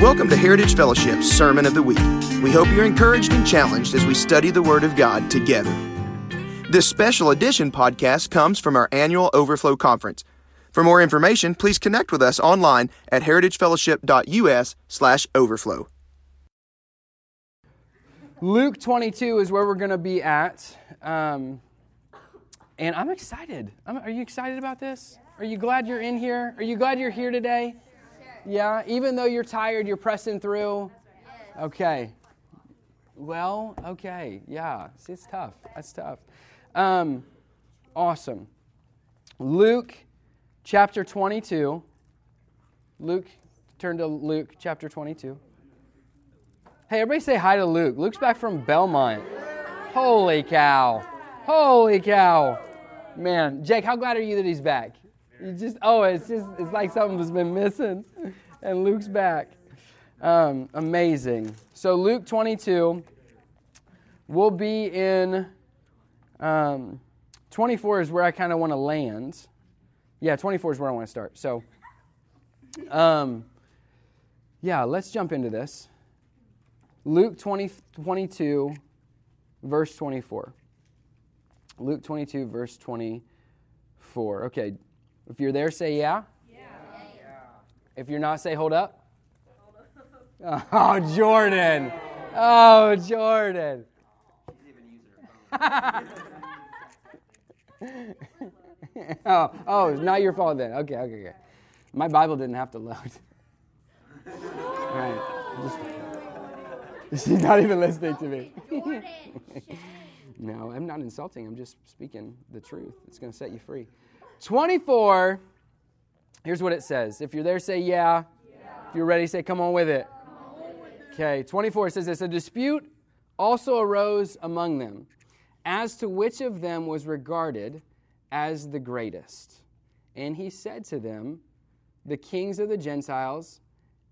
Welcome to Heritage Fellowship's Sermon of the Week. We hope you're encouraged and challenged as we study the Word of God together. This special edition podcast comes from our annual Overflow Conference. For more information, please connect with us online at heritagefellowship.us/overflow. Luke 22 is where we're going to be at. Um, and I'm excited. I'm, are you excited about this? Are you glad you're in here? Are you glad you're here today? Yeah, even though you're tired, you're pressing through? Okay. Well, okay. Yeah, See, it's tough. That's tough. Um, awesome. Luke chapter 22. Luke, turn to Luke chapter 22. Hey, everybody say hi to Luke. Luke's back from Belmont. Holy cow. Holy cow. Man, Jake, how glad are you that he's back? You just oh, it's just it's like something's been missing, and Luke's back. Um, amazing. So Luke 22. We'll be in. Um, 24 is where I kind of want to land. Yeah, 24 is where I want to start. So, um, yeah, let's jump into this. Luke 20, 22, verse 24. Luke 22, verse 24. Okay, if you're there, say yeah. Yeah. yeah. If you're not, say hold up. Oh, Jordan. Oh, Jordan. oh, oh, it's not your fault then. Okay, okay, okay. My Bible didn't have to load. All right. Just, she's not even listening to me. no, I'm not insulting. I'm just speaking the truth. It's going to set you free. 24, here's what it says. If you're there, say yeah. yeah. If you're ready, say come on with it. Okay, 24 it says this A dispute also arose among them as to which of them was regarded as the greatest. And he said to them, The kings of the Gentiles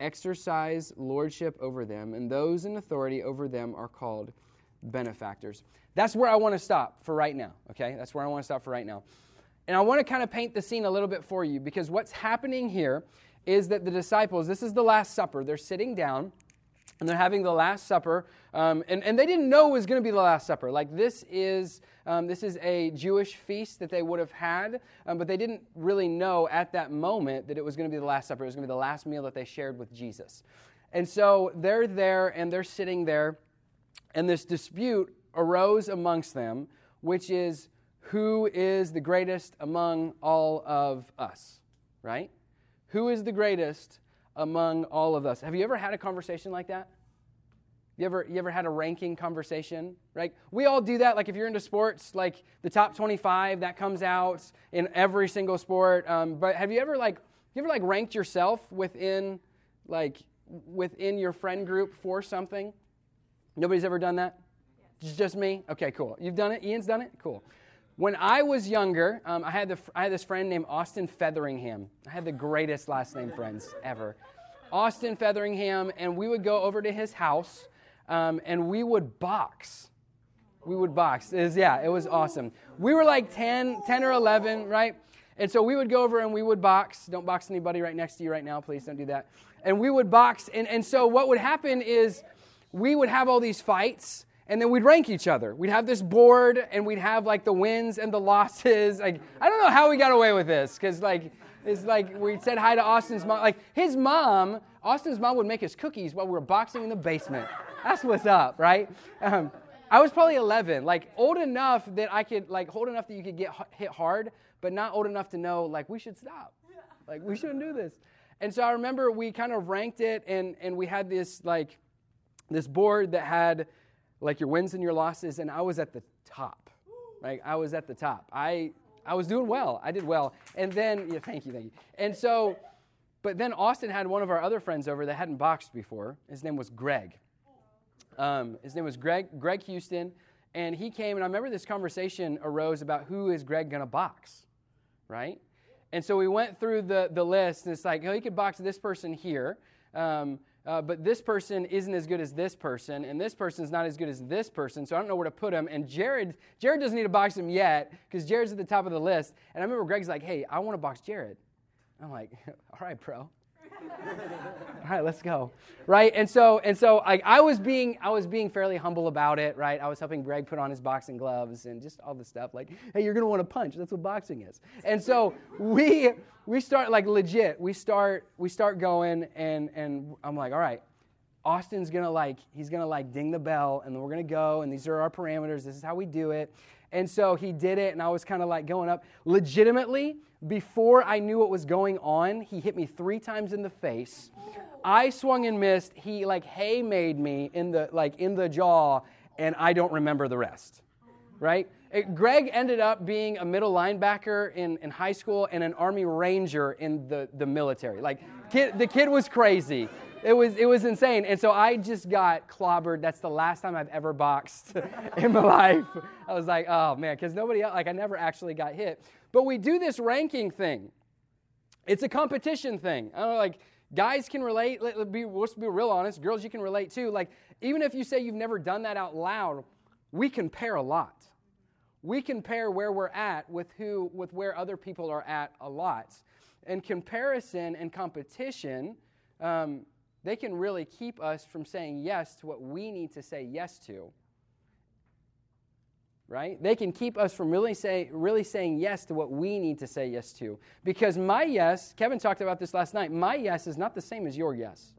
exercise lordship over them, and those in authority over them are called benefactors. That's where I want to stop for right now, okay? That's where I want to stop for right now. And I want to kind of paint the scene a little bit for you because what's happening here is that the disciples, this is the Last Supper, they're sitting down and they're having the Last Supper. Um, and, and they didn't know it was going to be the Last Supper. Like, this is, um, this is a Jewish feast that they would have had, um, but they didn't really know at that moment that it was going to be the Last Supper. It was going to be the last meal that they shared with Jesus. And so they're there and they're sitting there, and this dispute arose amongst them, which is who is the greatest among all of us, right? Who is the greatest among all of us? Have you ever had a conversation like that? You ever, you ever had a ranking conversation? Right? We all do that. Like if you're into sports, like the top 25 that comes out in every single sport. Um, but have you ever like you ever like ranked yourself within like within your friend group for something? Nobody's ever done that. Just me. Okay, cool. You've done it. Ian's done it. Cool. When I was younger, um, I, had the, I had this friend named Austin Featheringham. I had the greatest last name friends ever. Austin Featheringham, and we would go over to his house um, and we would box. We would box. It was, yeah, it was awesome. We were like 10, 10 or 11, right? And so we would go over and we would box. Don't box anybody right next to you right now, please don't do that. And we would box. And, and so what would happen is we would have all these fights and then we'd rank each other. We'd have this board, and we'd have like the wins and the losses. Like I don't know how we got away with this, because like it's like we said hi to Austin's mom. Like his mom, Austin's mom would make us cookies while we were boxing in the basement. That's what's up, right? Um, I was probably 11, like old enough that I could like old enough that you could get hit hard, but not old enough to know like we should stop, like we shouldn't do this. And so I remember we kind of ranked it, and and we had this like this board that had like your wins and your losses, and I was at the top. Like I was at the top. I I was doing well. I did well. And then yeah, thank you, thank you. And so, but then Austin had one of our other friends over that hadn't boxed before. His name was Greg. Um, his name was Greg Greg Houston, and he came. And I remember this conversation arose about who is Greg gonna box, right? And so we went through the the list, and it's like, oh, he could box this person here. Um, uh, but this person isn't as good as this person, and this person's not as good as this person, so I don't know where to put him. And Jared, Jared doesn't need to box him yet because Jared's at the top of the list. And I remember Greg's like, "Hey, I want to box Jared." I'm like, "All right, bro. All right, let's go. Right? And so and so like I was being I was being fairly humble about it, right? I was helping Greg put on his boxing gloves and just all the stuff like, hey, you're gonna want to punch. That's what boxing is. And so we we start like legit, we start we start going and and I'm like, all right, Austin's gonna like, he's gonna like ding the bell, and then we're gonna go, and these are our parameters. This is how we do it. And so he did it, and I was kind of like going up. Legitimately, before I knew what was going on, he hit me three times in the face. I swung and missed. He like hay made me in the like in the jaw, and I don't remember the rest. Right? It, Greg ended up being a middle linebacker in, in high school and an Army Ranger in the, the military. Like, kid, the kid was crazy it was it was insane. And so I just got clobbered. That's the last time I've ever boxed in my life. I was like, oh man, because nobody else, like I never actually got hit. But we do this ranking thing. It's a competition thing. I don't know, like guys can relate. Let, let be, let's be real honest. Girls, you can relate too. Like even if you say you've never done that out loud, we compare a lot. We compare where we're at with who with where other people are at a lot. And comparison and competition. Um, they can really keep us from saying yes to what we need to say yes to. Right? They can keep us from really, say, really saying yes to what we need to say yes to. Because my yes, Kevin talked about this last night, my yes is not the same as your yes.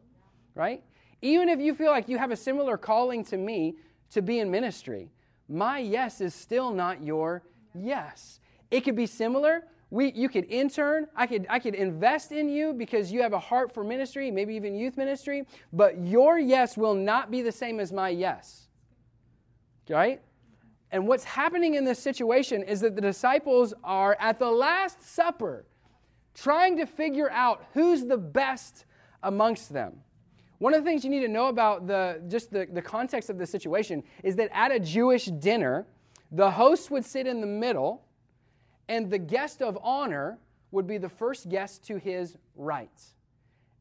Right? Even if you feel like you have a similar calling to me to be in ministry, my yes is still not your yes. It could be similar, we, you could intern. I could, I could invest in you because you have a heart for ministry, maybe even youth ministry. But your yes will not be the same as my yes. Right? And what's happening in this situation is that the disciples are at the Last Supper trying to figure out who's the best amongst them. One of the things you need to know about the, just the, the context of the situation is that at a Jewish dinner, the host would sit in the middle and the guest of honor would be the first guest to his right.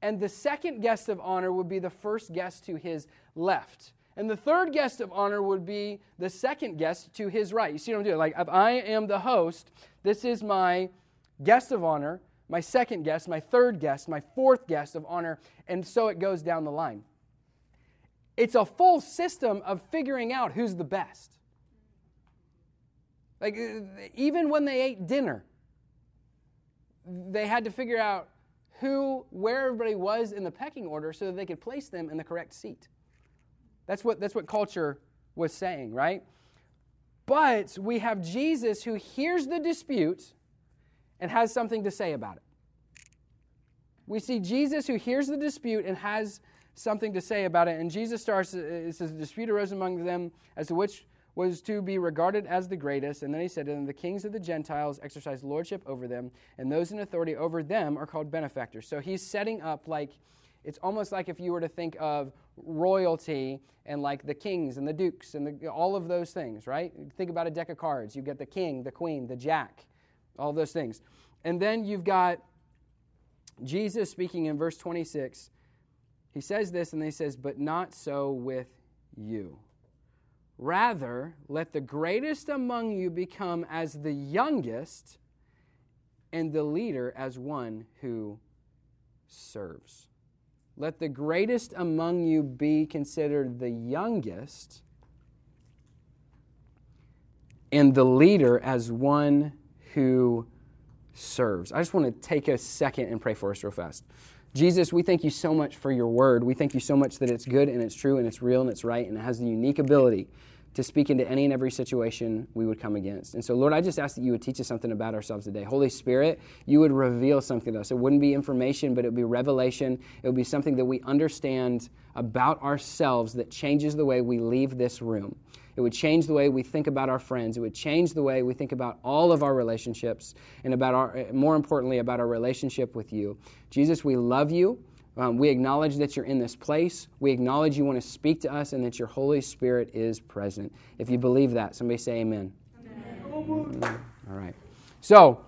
And the second guest of honor would be the first guest to his left. And the third guest of honor would be the second guest to his right. You see what I'm doing? Like, if I am the host, this is my guest of honor, my second guest, my third guest, my fourth guest of honor, and so it goes down the line. It's a full system of figuring out who's the best. Like, uh, even when they ate dinner, they had to figure out who, where everybody was in the pecking order so that they could place them in the correct seat. That's what, that's what culture was saying, right? But we have Jesus who hears the dispute and has something to say about it. We see Jesus who hears the dispute and has something to say about it. And Jesus starts, uh, it says, the dispute arose among them as to which was to be regarded as the greatest. And then he said to them, The kings of the Gentiles exercise lordship over them, and those in authority over them are called benefactors. So he's setting up like, it's almost like if you were to think of royalty and like the kings and the dukes and the, all of those things, right? Think about a deck of cards. You get the king, the queen, the jack, all those things. And then you've got Jesus speaking in verse 26. He says this and he says, But not so with you. Rather, let the greatest among you become as the youngest, and the leader as one who serves. Let the greatest among you be considered the youngest, and the leader as one who serves. I just want to take a second and pray for us real fast. Jesus, we thank you so much for your word. We thank you so much that it's good and it's true and it's real and it's right and it has the unique ability to speak into any and every situation we would come against. And so, Lord, I just ask that you would teach us something about ourselves today. Holy Spirit, you would reveal something to us. It wouldn't be information, but it would be revelation. It would be something that we understand about ourselves that changes the way we leave this room. It would change the way we think about our friends. It would change the way we think about all of our relationships and about our, more importantly, about our relationship with you. Jesus, we love you. Um, we acknowledge that you're in this place. We acknowledge you want to speak to us and that your Holy Spirit is present. If you believe that, somebody say amen. amen. All right. So,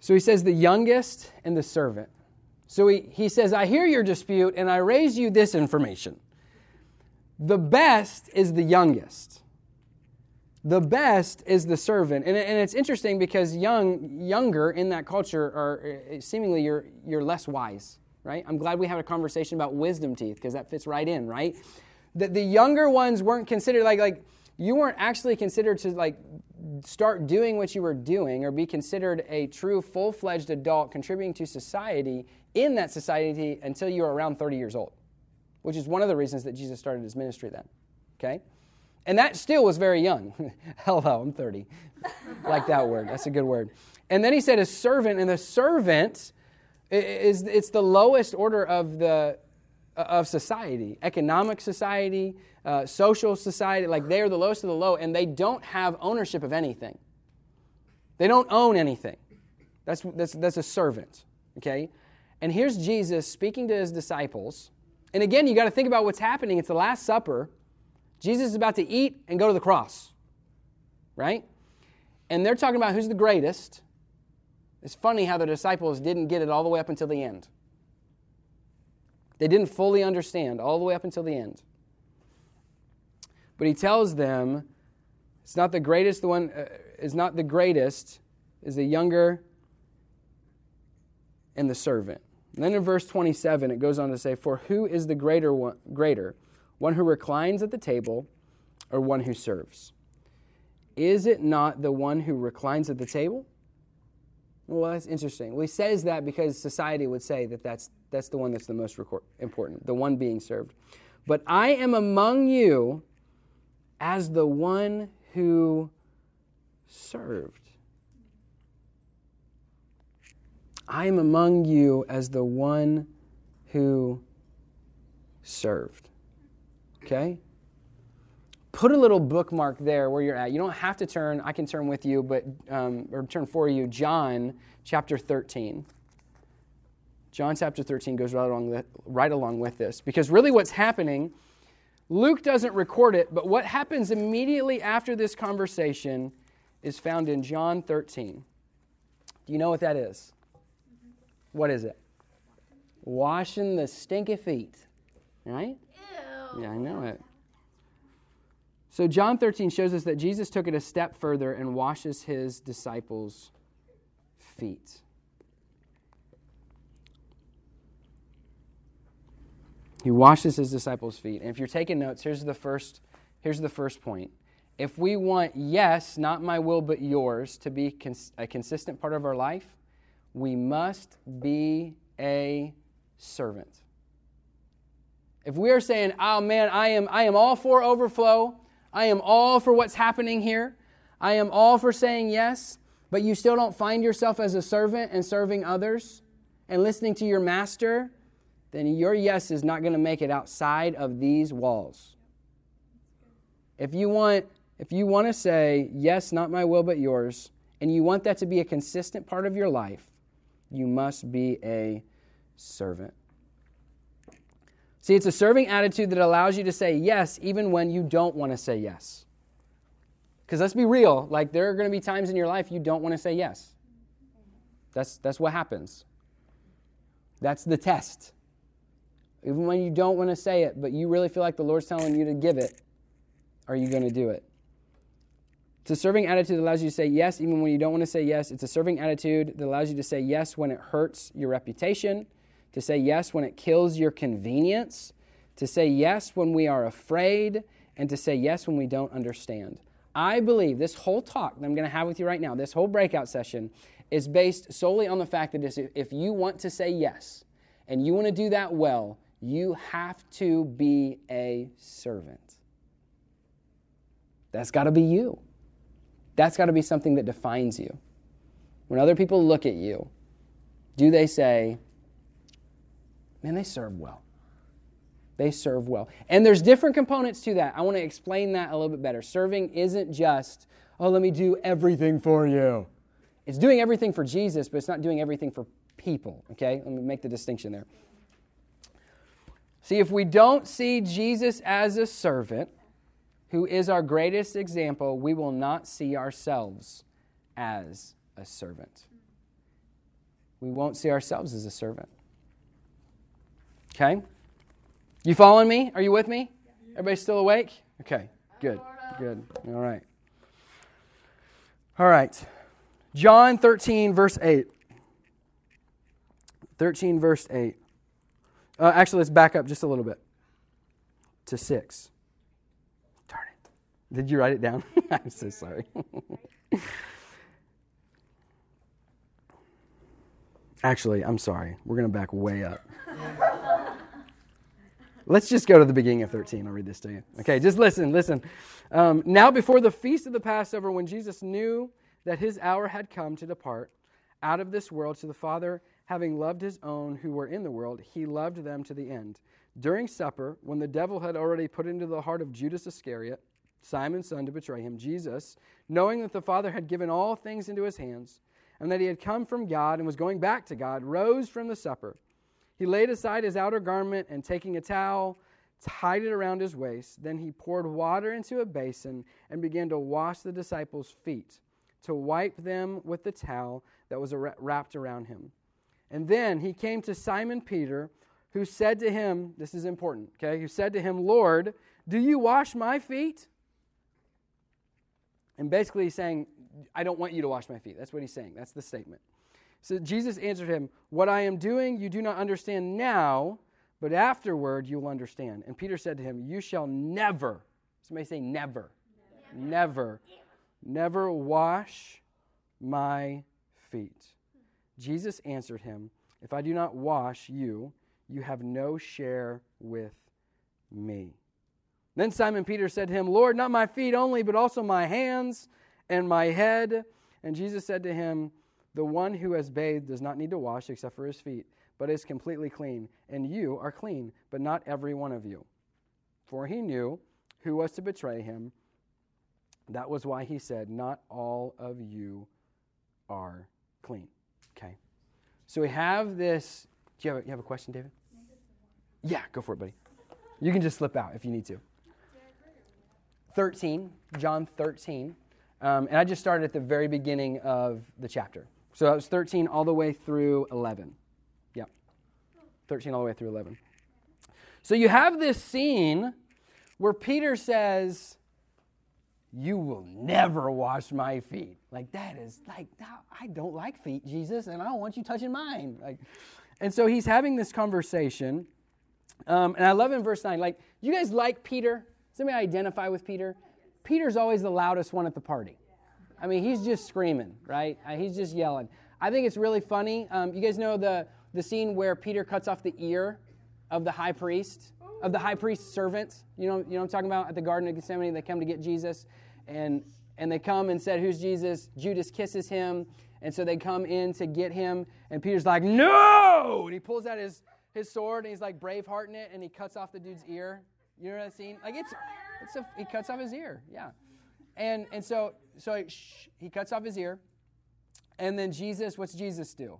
so he says the youngest and the servant. So he, he says, I hear your dispute and I raise you this information. The best is the youngest. The best is the servant. And, and it's interesting because young, younger in that culture are uh, seemingly you're, you're less wise, right? I'm glad we had a conversation about wisdom teeth because that fits right in, right? The, the younger ones weren't considered like, like, you weren't actually considered to like start doing what you were doing or be considered a true full-fledged adult contributing to society in that society until you were around 30 years old which is one of the reasons that jesus started his ministry then okay and that still was very young hello i'm 30 like that word that's a good word and then he said a servant and the servant is it's the lowest order of the of society economic society uh, social society, like they are the lowest of the low, and they don't have ownership of anything. They don't own anything. That's, that's, that's a servant, okay? And here's Jesus speaking to his disciples. And again, you got to think about what's happening. It's the Last Supper. Jesus is about to eat and go to the cross, right? And they're talking about who's the greatest. It's funny how the disciples didn't get it all the way up until the end. They didn't fully understand all the way up until the end. But he tells them it's not the greatest, the one uh, is not the greatest, is the younger and the servant. And then in verse 27, it goes on to say, For who is the greater one, greater, one who reclines at the table or one who serves? Is it not the one who reclines at the table? Well, that's interesting. Well, he says that because society would say that that's, that's the one that's the most important, the one being served. But I am among you as the one who served. I am among you as the one who served. Okay? Put a little bookmark there where you're at. You don't have to turn, I can turn with you, but um, or turn for you. John chapter 13. John chapter 13 goes right along, the, right along with this. Because really what's happening Luke doesn't record it, but what happens immediately after this conversation is found in John 13. Do you know what that is? What is it? Washing the stinky feet. Right? Ew. Yeah, I know it. So, John 13 shows us that Jesus took it a step further and washes his disciples' feet. He washes his disciples' feet. And if you're taking notes, here's the first, here's the first point. If we want, yes, not my will, but yours, to be cons- a consistent part of our life, we must be a servant. If we are saying, oh man, I am, I am all for overflow, I am all for what's happening here, I am all for saying yes, but you still don't find yourself as a servant and serving others and listening to your master then your yes is not going to make it outside of these walls. If you want if you want to say yes, not my will but yours, and you want that to be a consistent part of your life, you must be a servant. See, it's a serving attitude that allows you to say yes even when you don't want to say yes. Because let's be real, like there are going to be times in your life you don't want to say yes. That's, that's what happens. That's the test. Even when you don't want to say it, but you really feel like the Lord's telling you to give it, are you going to do it? It's a serving attitude that allows you to say yes even when you don't want to say yes. It's a serving attitude that allows you to say yes when it hurts your reputation, to say yes when it kills your convenience, to say yes when we are afraid, and to say yes when we don't understand. I believe this whole talk that I'm going to have with you right now, this whole breakout session, is based solely on the fact that if you want to say yes and you want to do that well, you have to be a servant. That's got to be you. That's got to be something that defines you. When other people look at you, do they say, man, they serve well? They serve well. And there's different components to that. I want to explain that a little bit better. Serving isn't just, oh, let me do everything for you. It's doing everything for Jesus, but it's not doing everything for people, okay? Let me make the distinction there. See, if we don't see Jesus as a servant, who is our greatest example, we will not see ourselves as a servant. We won't see ourselves as a servant. Okay? You following me? Are you with me? Everybody still awake? Okay, good, good. All right. All right. John 13, verse 8. 13, verse 8. Uh, actually, let's back up just a little bit to 6. Darn it. Did you write it down? I'm so sorry. Actually, I'm sorry. We're going to back way up. Let's just go to the beginning of 13. I'll read this to you. Okay, just listen, listen. Um, now, before the feast of the Passover, when Jesus knew that his hour had come to depart out of this world to the Father, having loved his own who were in the world, he loved them to the end. During supper, when the devil had already put into the heart of Judas Iscariot, Simon's son, to betray him, Jesus, knowing that the Father had given all things into his hands, and that he had come from God and was going back to God, rose from the supper. He laid aside his outer garment and taking a towel, tied it around his waist. Then he poured water into a basin and began to wash the disciples' feet, to wipe them with the towel that was wrapped around him. And then he came to Simon Peter, who said to him, This is important, okay? Who said to him, Lord, do you wash my feet? And basically, he's saying, I don't want you to wash my feet. That's what he's saying. That's the statement. So Jesus answered him, What I am doing you do not understand now, but afterward you will understand. And Peter said to him, You shall never, somebody say never, never, never, never wash my feet. Jesus answered him, If I do not wash you, you have no share with me. Then Simon Peter said to him, Lord, not my feet only, but also my hands and my head. And Jesus said to him, The one who has bathed does not need to wash except for his feet, but is completely clean. And you are clean, but not every one of you. For he knew who was to betray him. That was why he said, Not all of you are clean. Okay. So we have this. Do you have a, you have a question, David? Yeah, go for it, buddy. You can just slip out if you need to. 13, John 13. Um, and I just started at the very beginning of the chapter. So that was 13 all the way through 11. Yeah. 13 all the way through 11. So you have this scene where Peter says, You will never wash my feet. Like, that is like, I don't like feet, Jesus, and I don't want you touching mine. Like, and so he's having this conversation. Um, and I love in verse 9, like, you guys like Peter? Somebody identify with Peter? Peter's always the loudest one at the party. I mean, he's just screaming, right? Uh, he's just yelling. I think it's really funny. Um, you guys know the, the scene where Peter cuts off the ear of the high priest, of the high priest's servants. You know, you know I'm talking about at the Garden of Gethsemane. They come to get Jesus, and and they come and said, "Who's Jesus?" Judas kisses him, and so they come in to get him, and Peter's like, "No!" And he pulls out his his sword and he's like bravehearting it, and he cuts off the dude's ear. You know that scene? Like it's, it's a, he cuts off his ear. Yeah, and and so so he, shh, he cuts off his ear, and then Jesus, what's Jesus do?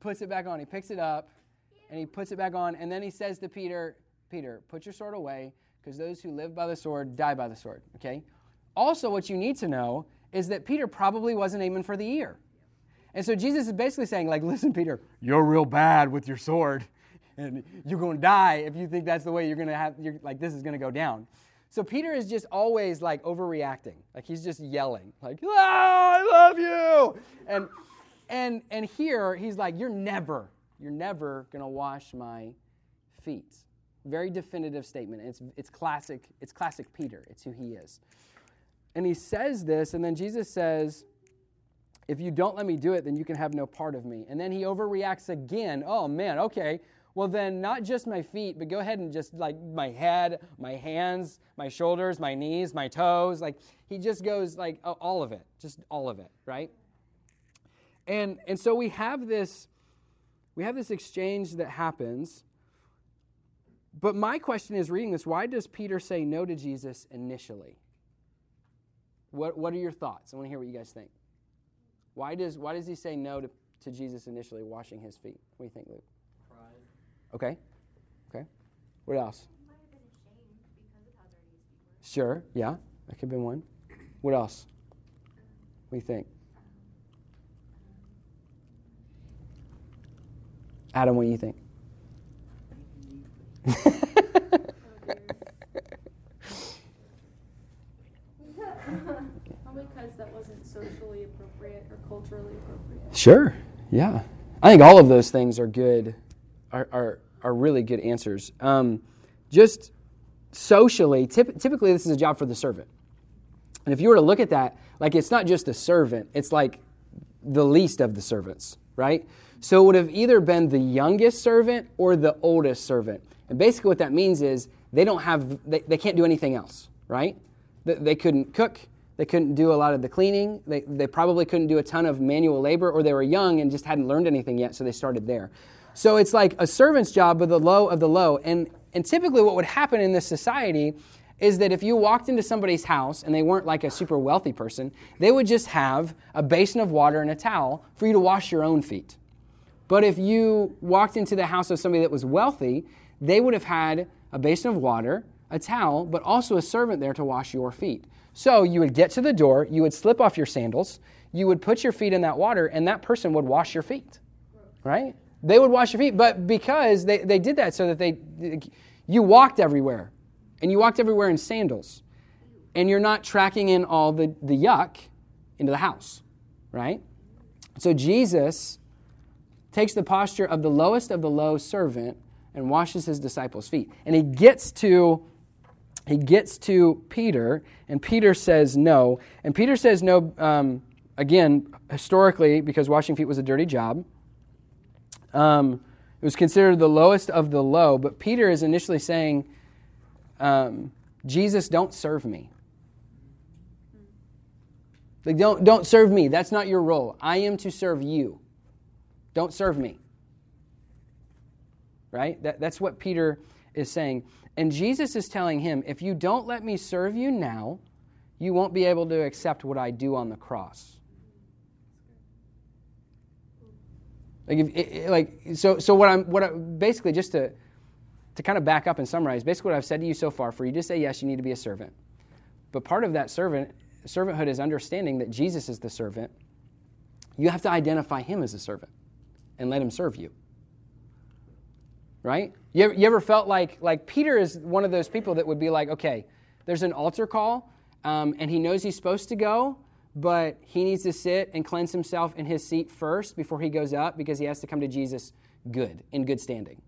Puts it back on. He picks it up, and he puts it back on, and then he says to Peter, Peter, put your sword away, because those who live by the sword die by the sword. Okay. Also, what you need to know is that Peter probably wasn't aiming for the ear. And so Jesus is basically saying, like, listen, Peter, you're real bad with your sword and you're going to die if you think that's the way you're going to have, you're, like, this is going to go down. So Peter is just always like overreacting. Like he's just yelling, like, ah, I love you. And, and, and here he's like, you're never, you're never to wash my feet. Very definitive statement. It's, it's classic, it's classic Peter. It's who he is. And he says this, and then Jesus says, if you don't let me do it, then you can have no part of me. And then he overreacts again. Oh man, okay. Well, then, not just my feet, but go ahead and just like my head, my hands, my shoulders, my knees, my toes. Like, he just goes like all of it, just all of it, right? And, and so we have this we have this exchange that happens but my question is reading this why does peter say no to jesus initially what, what are your thoughts i want to hear what you guys think why does, why does he say no to, to jesus initially washing his feet what do you think luke Okay. Okay. What else? Sure. Yeah. That could have been one. What else? What do you think? Adam, what do you think? Probably because that wasn't so Sure. Yeah. I think all of those things are good, are, are, are really good answers. Um, just socially, typ- typically, this is a job for the servant. And if you were to look at that, like it's not just the servant, it's like the least of the servants, right? So it would have either been the youngest servant or the oldest servant. And basically, what that means is they don't have, they, they can't do anything else, right? They, they couldn't cook, they couldn't do a lot of the cleaning. They, they probably couldn't do a ton of manual labor, or they were young and just hadn't learned anything yet, so they started there. So it's like a servant's job, but the low of the low. And, and typically, what would happen in this society is that if you walked into somebody's house and they weren't like a super wealthy person, they would just have a basin of water and a towel for you to wash your own feet. But if you walked into the house of somebody that was wealthy, they would have had a basin of water, a towel, but also a servant there to wash your feet. So you would get to the door, you would slip off your sandals, you would put your feet in that water, and that person would wash your feet. Right? They would wash your feet, but because they, they did that so that they you walked everywhere. And you walked everywhere in sandals. And you're not tracking in all the, the yuck into the house. Right? So Jesus takes the posture of the lowest of the low servant and washes his disciples' feet. And he gets to he gets to Peter, and Peter says no. And Peter says no, um, again, historically, because washing feet was a dirty job. Um, it was considered the lowest of the low, but Peter is initially saying, um, Jesus, don't serve me. Like, don't, don't serve me. That's not your role. I am to serve you. Don't serve me. Right? That, that's what Peter is saying. And Jesus is telling him, if you don't let me serve you now, you won't be able to accept what I do on the cross. Like, if, like so, so what I'm, what I, basically just to, to kind of back up and summarize, basically what I've said to you so far, for you to say yes, you need to be a servant. But part of that servant, servanthood is understanding that Jesus is the servant. You have to identify him as a servant and let him serve you right? You ever, you ever, felt like, like Peter is one of those people that would be like, okay, there's an altar call, um, and he knows he's supposed to go, but he needs to sit and cleanse himself in his seat first before he goes up because he has to come to Jesus good, in good standing.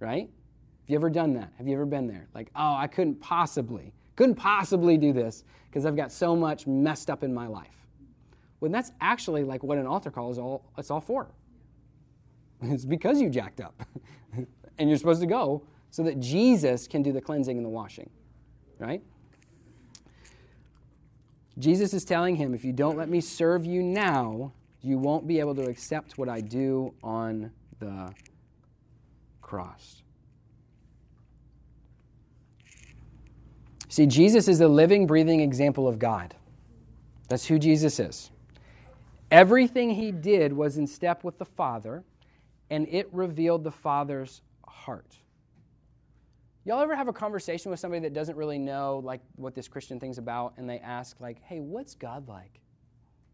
Right? Have you ever done that? Have you ever been there? Like, oh, I couldn't possibly, couldn't possibly do this because I've got so much messed up in my life. When that's actually like what an altar call is all, it's all for. It's because you jacked up. and you're supposed to go so that Jesus can do the cleansing and the washing. Right? Jesus is telling him, if you don't let me serve you now, you won't be able to accept what I do on the cross. See, Jesus is a living, breathing example of God. That's who Jesus is. Everything he did was in step with the Father and it revealed the Father's heart. Y'all ever have a conversation with somebody that doesn't really know like what this Christian thing's about, and they ask like, "Hey, what's God like?"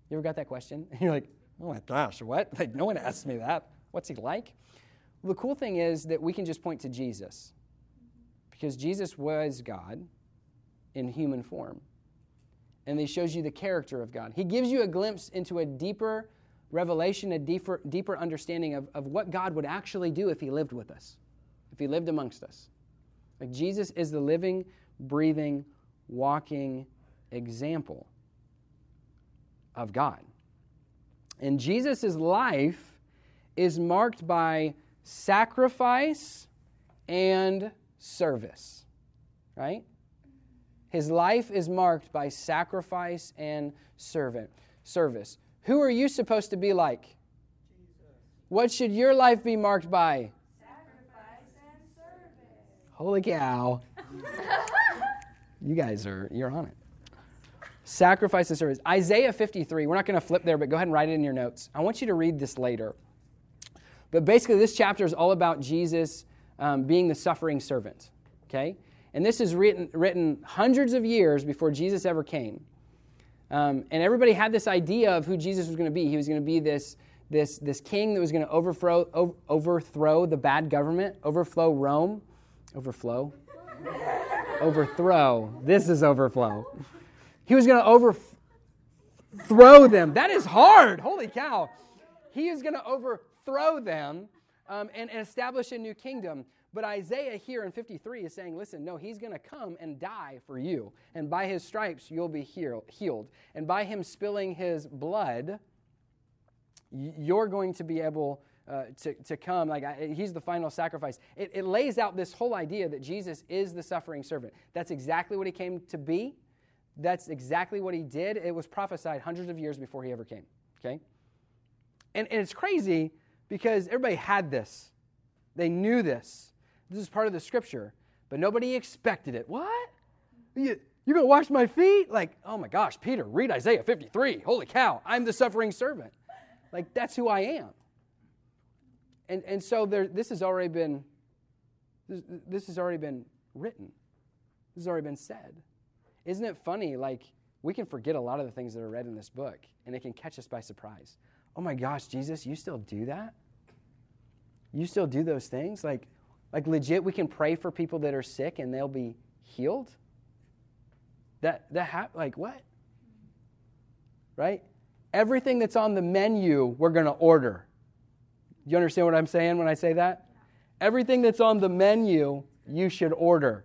You ever got that question? And you're like, "Oh my gosh, what? Like, no one asked me that. What's he like?" Well, the cool thing is that we can just point to Jesus, because Jesus was God in human form, and he shows you the character of God. He gives you a glimpse into a deeper revelation, a deeper, deeper understanding of, of what God would actually do if He lived with us, if He lived amongst us. Like Jesus is the living, breathing, walking example of God. And Jesus' life is marked by sacrifice and service, right? His life is marked by sacrifice and servant service. Who are you supposed to be like? What should your life be marked by? Holy cow. you guys are, you're on it. Sacrifice and service. Isaiah 53. We're not going to flip there, but go ahead and write it in your notes. I want you to read this later. But basically, this chapter is all about Jesus um, being the suffering servant. Okay? And this is written, written hundreds of years before Jesus ever came. Um, and everybody had this idea of who Jesus was going to be. He was going to be this, this, this king that was going to overthrow, overthrow the bad government, overflow Rome. Overflow? overthrow. This is overflow. He was going to overthrow them. That is hard. Holy cow. He is going to overthrow them um, and, and establish a new kingdom. But Isaiah here in 53 is saying, listen, no, he's going to come and die for you. And by his stripes, you'll be healed. And by him spilling his blood, you're going to be able uh, to, to come. Like, I, he's the final sacrifice. It, it lays out this whole idea that Jesus is the suffering servant. That's exactly what he came to be. That's exactly what he did. It was prophesied hundreds of years before he ever came. Okay? And, and it's crazy because everybody had this. They knew this. This is part of the scripture, but nobody expected it. What? You, you're going to wash my feet? Like, oh my gosh, Peter, read Isaiah 53. Holy cow, I'm the suffering servant. Like, that's who I am. And, and so there, this has already been this, this has already been written. This has already been said. Isn't it funny? Like, we can forget a lot of the things that are read in this book, and it can catch us by surprise. Oh my gosh, Jesus, you still do that? You still do those things? Like, like legit, we can pray for people that are sick and they'll be healed? That, that like what? Right? Everything that's on the menu, we're going to order. You understand what I'm saying when I say that? Everything that's on the menu, you should order.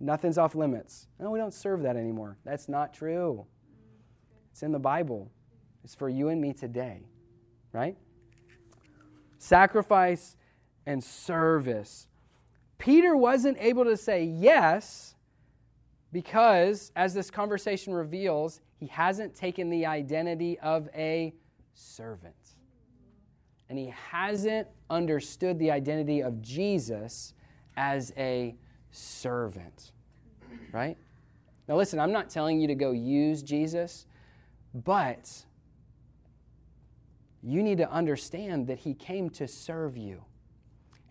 Nothing's off limits. No, we don't serve that anymore. That's not true. It's in the Bible. It's for you and me today, right? Sacrifice and service. Peter wasn't able to say yes because, as this conversation reveals, he hasn't taken the identity of a servant. And he hasn't understood the identity of Jesus as a servant. Right? Now, listen, I'm not telling you to go use Jesus, but you need to understand that he came to serve you.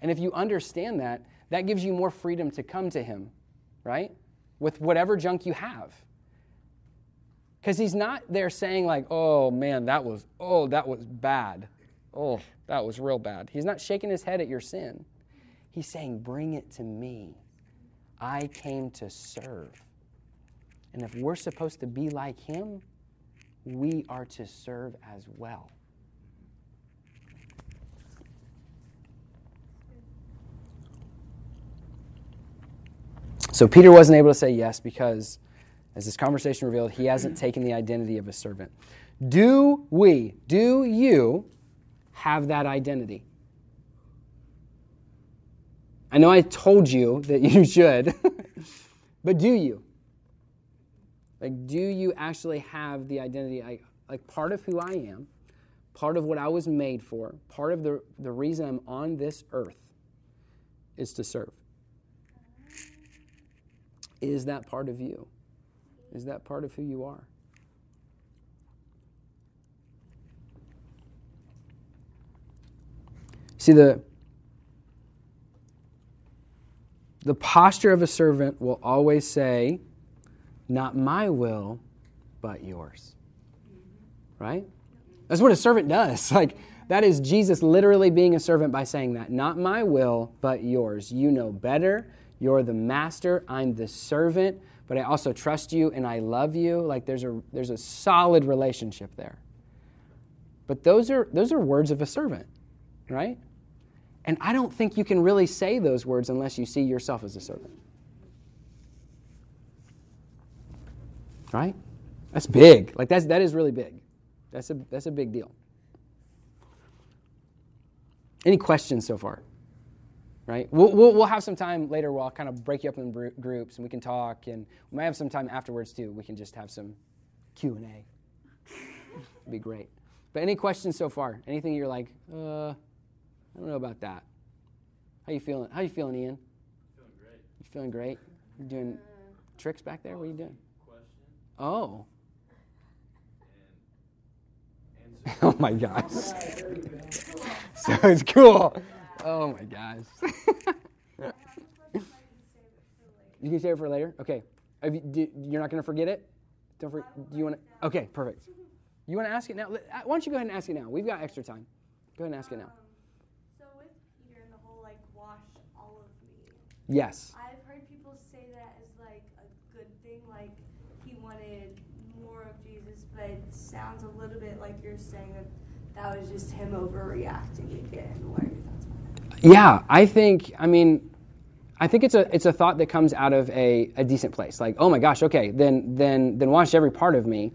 And if you understand that, that gives you more freedom to come to him, right? With whatever junk you have. Because he's not there saying, like, oh man, that was, oh, that was bad. Oh, that was real bad. He's not shaking his head at your sin. He's saying, bring it to me. I came to serve. And if we're supposed to be like him, we are to serve as well. So Peter wasn't able to say yes because, as this conversation revealed, he hasn't taken the identity of a servant. Do we, do you have that identity? I know I told you that you should, but do you? Like, do you actually have the identity, like, like part of who I am, part of what I was made for, part of the, the reason I'm on this earth is to serve? Is that part of you? Is that part of who you are? See, the, the posture of a servant will always say, Not my will, but yours. Right? That's what a servant does. Like, that is Jesus literally being a servant by saying that. Not my will, but yours. You know better. You're the master, I'm the servant, but I also trust you and I love you. Like there's a there's a solid relationship there. But those are those are words of a servant, right? And I don't think you can really say those words unless you see yourself as a servant. Right? That's big. Like that's that is really big. That's a that's a big deal. Any questions so far? Right? We'll, we'll, we'll have some time later where I'll kind of break you up in groups and we can talk, and we might have some time afterwards too. We can just have some Q and A. It'd be great. But any questions so far? Anything you're like, uh, I don't know about that. How you feeling? How you feeling, Ian? Feeling great. You feeling great? You doing tricks back there? What are you doing? Question Oh. and answer. Oh my gosh. so it's cool. Oh my gosh. you can save it for later. Okay. Have you, do, you're not going to forget it. Don't for, Do you want to? Okay, perfect. You want to ask it now? Uh, Why don't you go ahead and ask it now? We've got extra time. Go ahead and ask it now. Um, so with Peter and the whole like wash all of me, Yes. I've heard people say that as like a good thing, like he wanted more of Jesus but it sounds a little bit like you're saying that that was just him overreacting again. What are Yeah, I think. I mean, I think it's a it's a thought that comes out of a, a decent place. Like, oh my gosh, okay, then then then wash every part of me,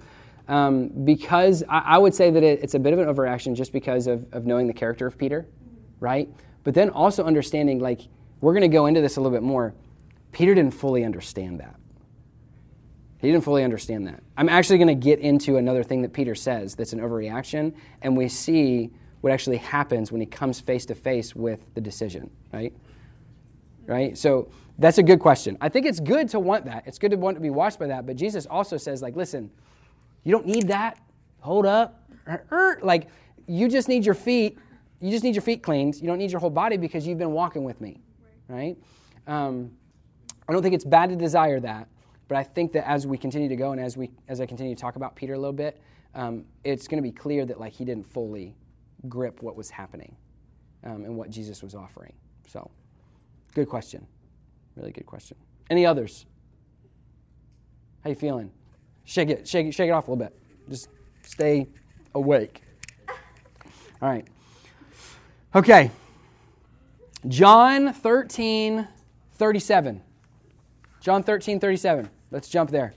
um, because I, I would say that it, it's a bit of an overreaction just because of of knowing the character of Peter, right? But then also understanding like we're going to go into this a little bit more. Peter didn't fully understand that. He didn't fully understand that. I'm actually going to get into another thing that Peter says that's an overreaction, and we see what actually happens when he comes face to face with the decision, right? Right? So that's a good question. I think it's good to want that. It's good to want to be washed by that, but Jesus also says, like, listen, you don't need that. Hold up. Like, you just need your feet. You just need your feet cleaned. You don't need your whole body because you've been walking with me, right? Um, I don't think it's bad to desire that, but I think that as we continue to go and as we as I continue to talk about Peter a little bit, um, it's going to be clear that like he didn't fully grip what was happening um, and what Jesus was offering. So, good question, really good question. Any others? How you feeling? Shake it, shake it, shake it off a little bit. Just stay awake. All right. Okay. John 13, 37. John 13, 37. Let's jump there.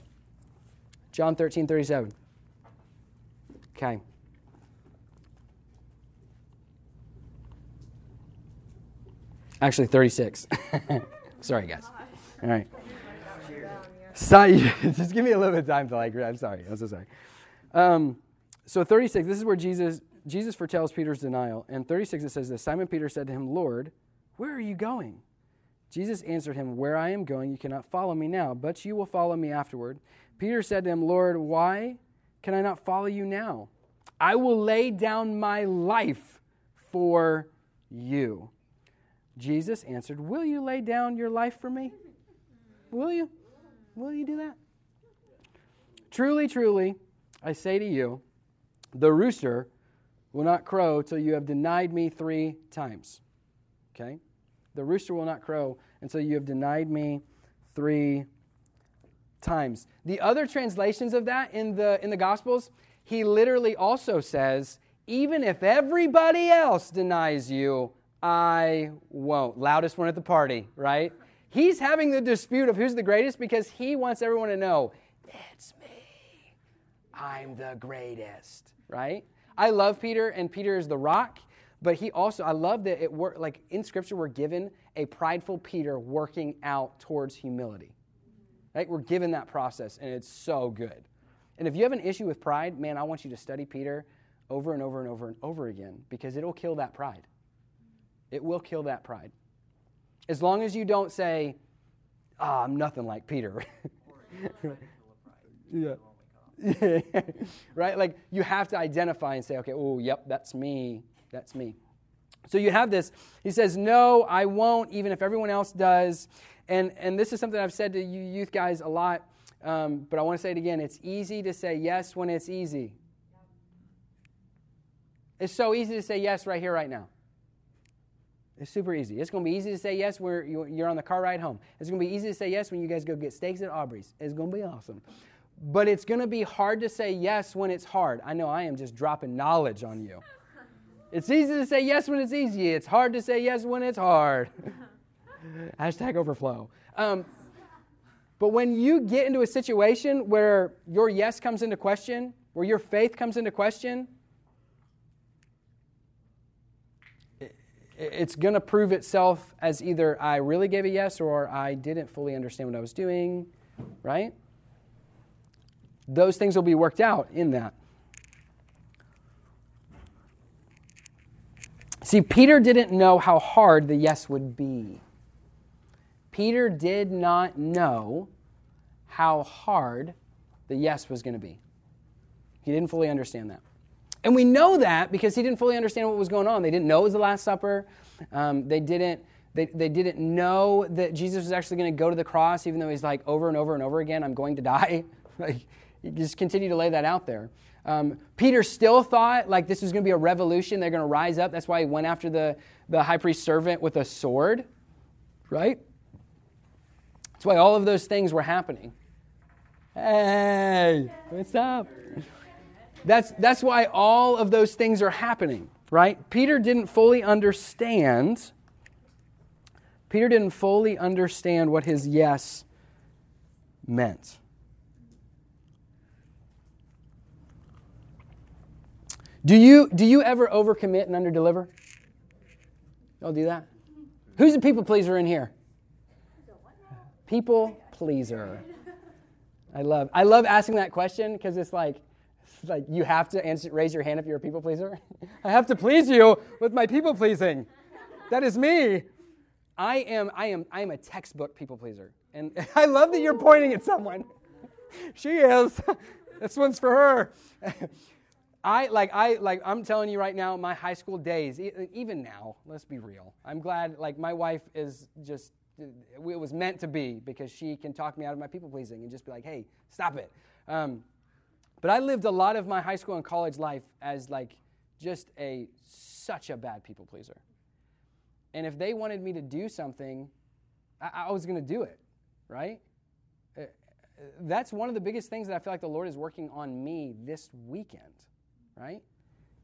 John 13, 37. Okay. Actually, 36. sorry, guys. All right. Sorry, just give me a little bit of time to like. I'm sorry. I'm so sorry. Um, so 36. This is where Jesus Jesus foretells Peter's denial. And 36 it says this: Simon Peter said to him, "Lord, where are you going?" Jesus answered him, Where I am going, you cannot follow me now, but you will follow me afterward. Peter said to him, Lord, why can I not follow you now? I will lay down my life for you. Jesus answered, Will you lay down your life for me? Will you? Will you do that? Truly, truly, I say to you, the rooster will not crow till you have denied me three times. Okay? The rooster will not crow until you have denied me three times. The other translations of that in the, in the Gospels, he literally also says, even if everybody else denies you, I won't. Loudest one at the party, right? He's having the dispute of who's the greatest because he wants everyone to know, it's me. I'm the greatest, right? I love Peter, and Peter is the rock. But he also, I love that it worked, like in Scripture, we're given a prideful Peter working out towards humility. Right? We're given that process, and it's so good. And if you have an issue with pride, man, I want you to study Peter over and over and over and over again because it'll kill that pride. It will kill that pride. As long as you don't say, oh, I'm nothing like Peter. yeah. right? Like you have to identify and say, okay, oh, yep, that's me. That's me. So you have this. He says, No, I won't, even if everyone else does. And, and this is something I've said to you youth guys a lot, um, but I want to say it again. It's easy to say yes when it's easy. It's so easy to say yes right here, right now. It's super easy. It's going to be easy to say yes where you're on the car ride home. It's going to be easy to say yes when you guys go get steaks at Aubrey's. It's going to be awesome. But it's going to be hard to say yes when it's hard. I know I am just dropping knowledge on you. It's easy to say yes when it's easy. It's hard to say yes when it's hard. Hashtag overflow. Um, but when you get into a situation where your yes comes into question, where your faith comes into question, it's going to prove itself as either I really gave a yes or I didn't fully understand what I was doing, right? Those things will be worked out in that. See, Peter didn't know how hard the yes would be. Peter did not know how hard the yes was going to be. He didn't fully understand that. And we know that because he didn't fully understand what was going on. They didn't know it was the Last Supper. Um, they, didn't, they, they didn't know that Jesus was actually going to go to the cross, even though he's like over and over and over again, I'm going to die. like, just continue to lay that out there. Um, Peter still thought like this was going to be a revolution. They're going to rise up. That's why he went after the, the high priest's servant with a sword, right? That's why all of those things were happening. Hey, what's up? That's, that's why all of those things are happening, right? Peter didn't fully understand. Peter didn't fully understand what his yes meant. Do you, do you ever overcommit and underdeliver? Y'all do that? Who's a people pleaser in here? People pleaser. I love I love asking that question because it's like like you have to answer, raise your hand if you're a people pleaser. I have to please you with my people pleasing. That is me. I am I am I am a textbook people pleaser. And I love that you're pointing at someone. she is. this one's for her. I like I like I'm telling you right now, my high school days, even now, let's be real. I'm glad like my wife is just it was meant to be because she can talk me out of my people pleasing and just be like, hey, stop it. Um, but I lived a lot of my high school and college life as like just a such a bad people pleaser. And if they wanted me to do something, I, I was going to do it, right? Uh, that's one of the biggest things that I feel like the Lord is working on me this weekend right?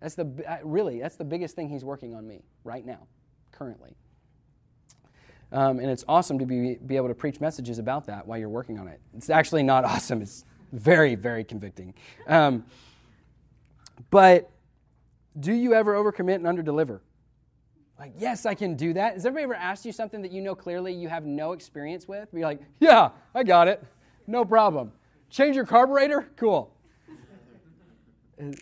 That's the really that's the biggest thing he's working on me right now, currently. Um, and it's awesome to be be able to preach messages about that while you're working on it. It's actually not awesome. It's very very convicting. Um, but do you ever overcommit and underdeliver? Like, yes, I can do that. Has everybody ever asked you something that you know clearly you have no experience with? Be like, yeah, I got it. No problem. Change your carburetor? Cool. Uh,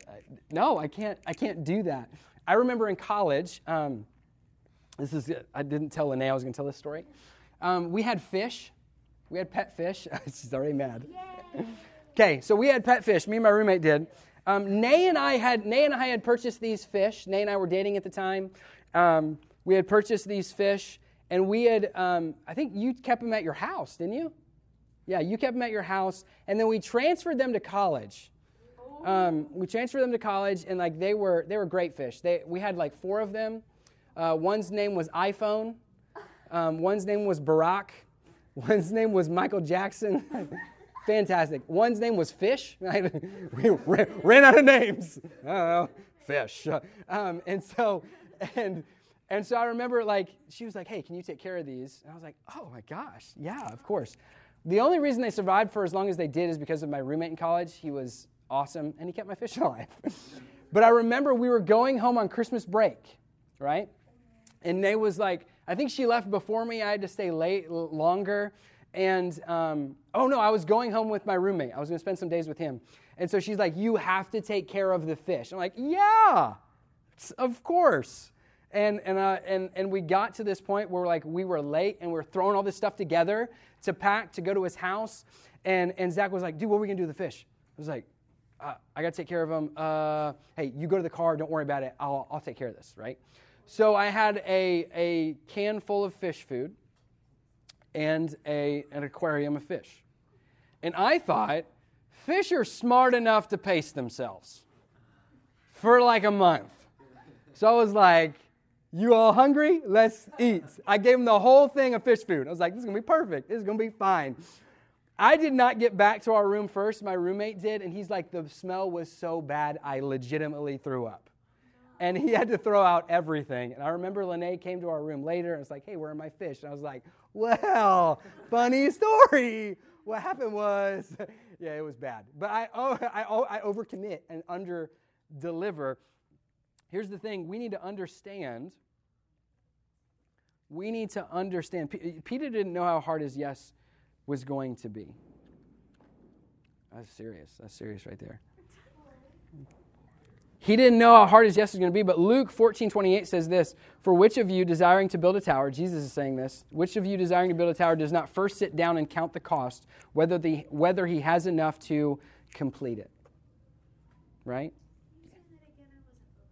no, I can't, I can't do that. I remember in college, um, this is, I didn't tell Lene I was going to tell this story. Um, we had fish. We had pet fish. She's already mad. Okay, so we had pet fish. Me and my roommate did. Um, Nay and I had Nay and I had purchased these fish. Nay and I were dating at the time. Um, we had purchased these fish, and we had. Um, I think you kept them at your house, didn't you? Yeah, you kept them at your house, and then we transferred them to college um, we transferred them to college, and like they were they were great fish. They we had like four of them. Uh, one's name was iPhone. Um, one's name was Barack. One's name was Michael Jackson. Fantastic. One's name was Fish. we ran out of names. I don't know. Fish. Um, and so, and and so I remember like she was like, "Hey, can you take care of these?" And I was like, "Oh my gosh, yeah, of course." The only reason they survived for as long as they did is because of my roommate in college. He was awesome, and he kept my fish alive. but I remember we were going home on Christmas break, right? And Nay was like, I think she left before me. I had to stay late longer. And um, oh no, I was going home with my roommate. I was going to spend some days with him. And so she's like, You have to take care of the fish. I'm like, Yeah, of course. And, and, uh, and, and we got to this point where like we were late and we are throwing all this stuff together to pack to go to his house. And, and Zach was like, Dude, what are we going to do with the fish? I was like, uh, I got to take care of them. Uh, hey, you go to the car. Don't worry about it. I'll, I'll take care of this, right? So I had a, a can full of fish food and a, an aquarium of fish. And I thought fish are smart enough to pace themselves for like a month. So I was like, you all hungry? Let's eat. I gave them the whole thing of fish food. I was like, this is to be perfect. This is to be fine. I did not get back to our room first. My roommate did, and he's like, the smell was so bad, I legitimately threw up. And he had to throw out everything. And I remember Lene came to our room later and was like, hey, where are my fish? And I was like, well, funny story. What happened was, yeah, it was bad. But I, oh, I, oh, I overcommit and under deliver. Here's the thing we need to understand. We need to understand. Peter didn't know how hard his yes was going to be. That's serious. That's serious right there. He didn't know how hard his yes was going to be, but Luke 14 28 says this For which of you desiring to build a tower, Jesus is saying this, which of you desiring to build a tower does not first sit down and count the cost, whether, the, whether he has enough to complete it? Right?